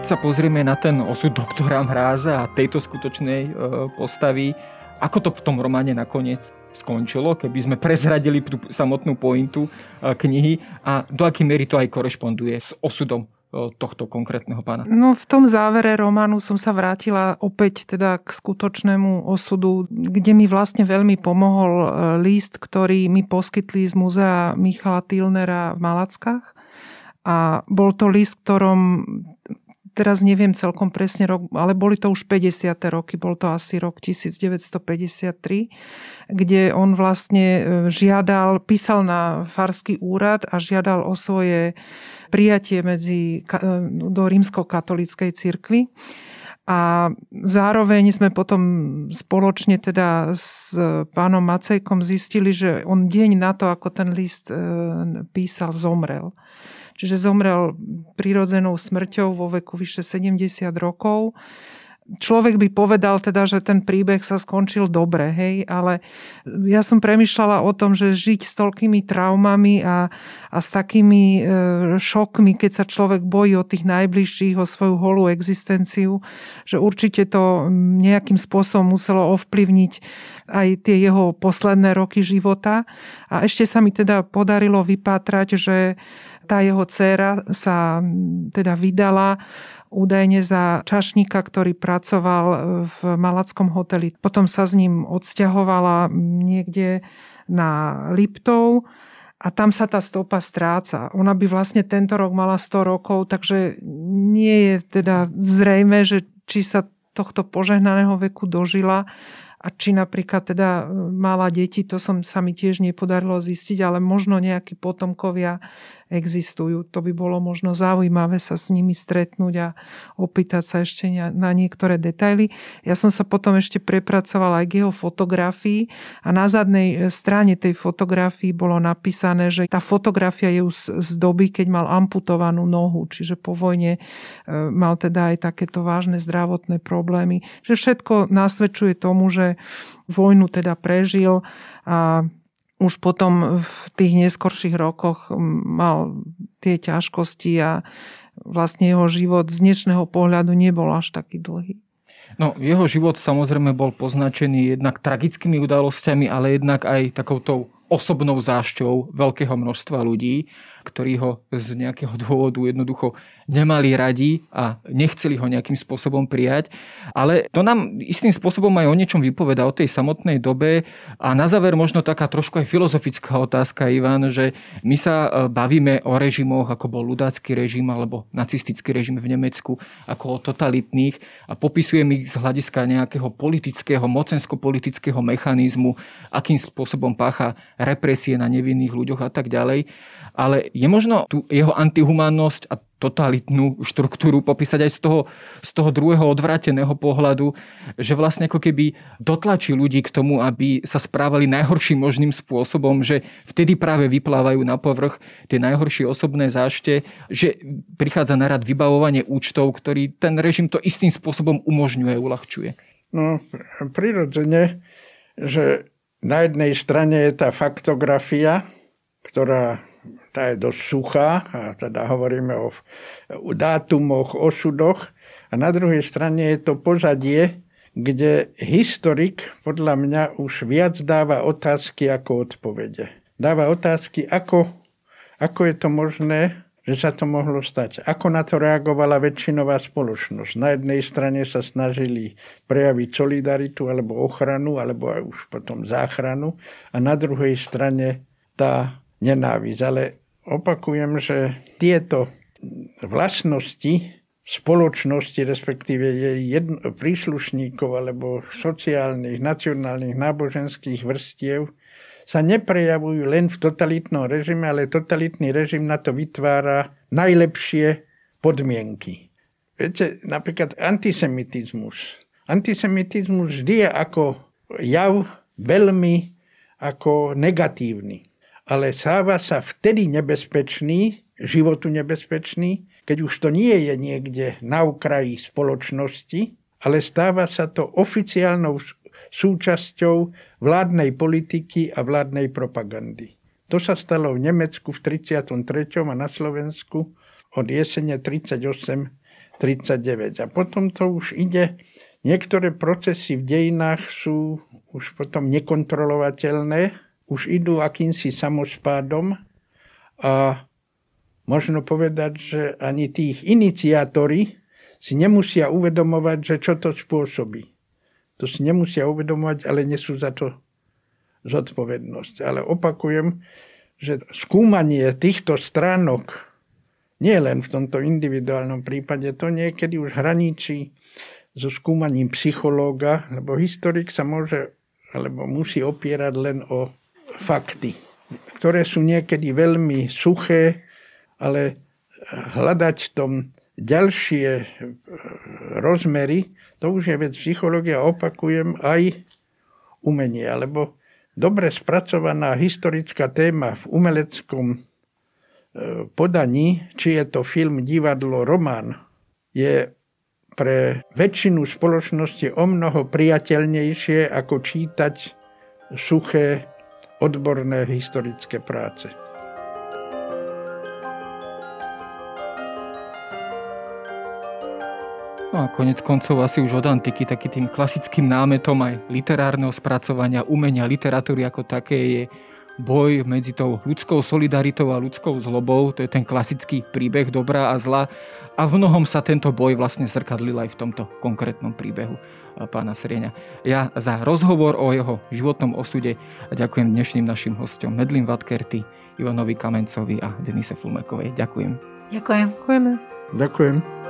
Keď sa pozrieme na ten osud doktora Mráza a tejto skutočnej e, postavy, ako to v tom románe nakoniec skončilo, keby sme prezradili tú samotnú pointu e, knihy a do akej miery to aj korešponduje s osudom e, tohto konkrétneho pána? No v tom závere románu som sa vrátila opäť teda k skutočnému osudu, kde mi vlastne veľmi pomohol list, ktorý mi poskytli z múzea Michala Tilnera v Malackách. A bol to list, ktorom teraz neviem celkom presne rok, ale boli to už 50. roky, bol to asi rok 1953, kde on vlastne e, žiadal, písal na farský úrad a žiadal o svoje prijatie medzi, e, do rímsko-katolíckej cirkvi. A zároveň sme potom spoločne teda s pánom Macejkom zistili, že on deň na to, ako ten list e, písal, zomrel. Čiže zomrel prirodzenou smrťou vo veku vyše 70 rokov. Človek by povedal teda, že ten príbeh sa skončil dobre, hej, ale ja som premyšľala o tom, že žiť s toľkými traumami a, a s takými e, šokmi, keď sa človek bojí o tých najbližších, o svoju holú existenciu, že určite to nejakým spôsobom muselo ovplyvniť aj tie jeho posledné roky života. A ešte sa mi teda podarilo vypátrať, že tá jeho dcéra sa teda vydala údajne za čašníka, ktorý pracoval v Malackom hoteli. Potom sa s ním odsťahovala niekde na Liptov a tam sa tá stopa stráca. Ona by vlastne tento rok mala 100 rokov, takže nie je teda zrejme, že či sa tohto požehnaného veku dožila a či napríklad teda e, mala deti, to som sa mi tiež nepodarilo zistiť, ale možno nejakí potomkovia existujú. To by bolo možno zaujímavé sa s nimi stretnúť a opýtať sa ešte na niektoré detaily. Ja som sa potom ešte prepracovala aj k jeho fotografii a na zadnej e, strane tej fotografii bolo napísané, že tá fotografia je už z doby, keď mal amputovanú nohu, čiže po vojne e, mal teda aj takéto vážne zdravotné problémy. Že všetko nasvedčuje tomu, že vojnu teda prežil a už potom v tých neskorších rokoch mal tie ťažkosti a vlastne jeho život z dnešného pohľadu nebol až taký dlhý. No, jeho život samozrejme bol poznačený jednak tragickými udalosťami, ale jednak aj takouto osobnou zášťou veľkého množstva ľudí, ktorí ho z nejakého dôvodu jednoducho nemali radi a nechceli ho nejakým spôsobom prijať. Ale to nám istým spôsobom aj o niečom vypoveda o tej samotnej dobe. A na záver možno taká trošku aj filozofická otázka, Ivan, že my sa e, bavíme o režimoch, ako bol ľudácky režim alebo nacistický režim v Nemecku, ako o totalitných a popisujeme ich z hľadiska nejakého politického, mocensko-politického mechanizmu, akým spôsobom pácha represie na nevinných ľuďoch a tak ďalej. Ale je možno tu jeho antihumánnosť a totalitnú štruktúru popísať aj z toho, z toho druhého odvráteného pohľadu, že vlastne ako keby dotlačí ľudí k tomu, aby sa správali najhorším možným spôsobom, že vtedy práve vyplávajú na povrch tie najhoršie osobné zášte, že prichádza na rad vybavovanie účtov, ktorý ten režim to istým spôsobom umožňuje, uľahčuje. No, prirodzene, že na jednej strane je tá faktografia, ktorá tá je dosť suchá, a teda hovoríme o, dátumoch, osudoch. A na druhej strane je to pozadie, kde historik podľa mňa už viac dáva otázky ako odpovede. Dáva otázky, ako, ako je to možné, že sa to mohlo stať. Ako na to reagovala väčšinová spoločnosť. Na jednej strane sa snažili prejaviť solidaritu alebo ochranu, alebo aj už potom záchranu. A na druhej strane tá nenávisť. Ale opakujem, že tieto vlastnosti spoločnosti, respektíve jej jedno, príslušníkov alebo sociálnych, nacionálnych, náboženských vrstiev sa neprejavujú len v totalitnom režime, ale totalitný režim na to vytvára najlepšie podmienky. Viete, napríklad antisemitizmus. Antisemitizmus vždy je ako jav veľmi ako negatívny. Ale sáva sa vtedy nebezpečný, životu nebezpečný, keď už to nie je niekde na okraji spoločnosti, ale stáva sa to oficiálnou súčasťou vládnej politiky a vládnej propagandy. To sa stalo v Nemecku v 33. a na Slovensku od jesene 38-39. A potom to už ide, niektoré procesy v dejinách sú už potom nekontrolovateľné, už idú akýmsi samospádom a možno povedať, že ani tých iniciátori si nemusia uvedomovať, že čo to spôsobí. To si nemusia uvedomovať, ale nesú za to zodpovednosť. Ale opakujem, že skúmanie týchto stránok, nie len v tomto individuálnom prípade, to niekedy už hraničí so skúmaním psychológa, lebo historik sa môže alebo musí opierať len o fakty, ktoré sú niekedy veľmi suché, ale hľadať v tom ďalšie rozmery, to už je vec psychológia, opakujem, aj umenie, alebo dobre spracovaná historická téma v umeleckom e, podaní, či je to film, divadlo, román, je pre väčšinu spoločnosti o mnoho priateľnejšie ako čítať suché odborné historické práce. No a konec koncov asi už od antiky taký tým klasickým námetom aj literárneho spracovania, umenia, literatúry ako také je boj medzi tou ľudskou solidaritou a ľudskou zlobou. To je ten klasický príbeh dobrá a zla. A v mnohom sa tento boj vlastne zrkadlil aj v tomto konkrétnom príbehu pána Srieňa. Ja za rozhovor o jeho životnom osude ďakujem dnešným našim hostom Medlin Vatkerty, Ivanovi Kamencovi a Denise Fulmekovej. Ďakujem. Ďakujem. Ďakujeme. Ďakujem.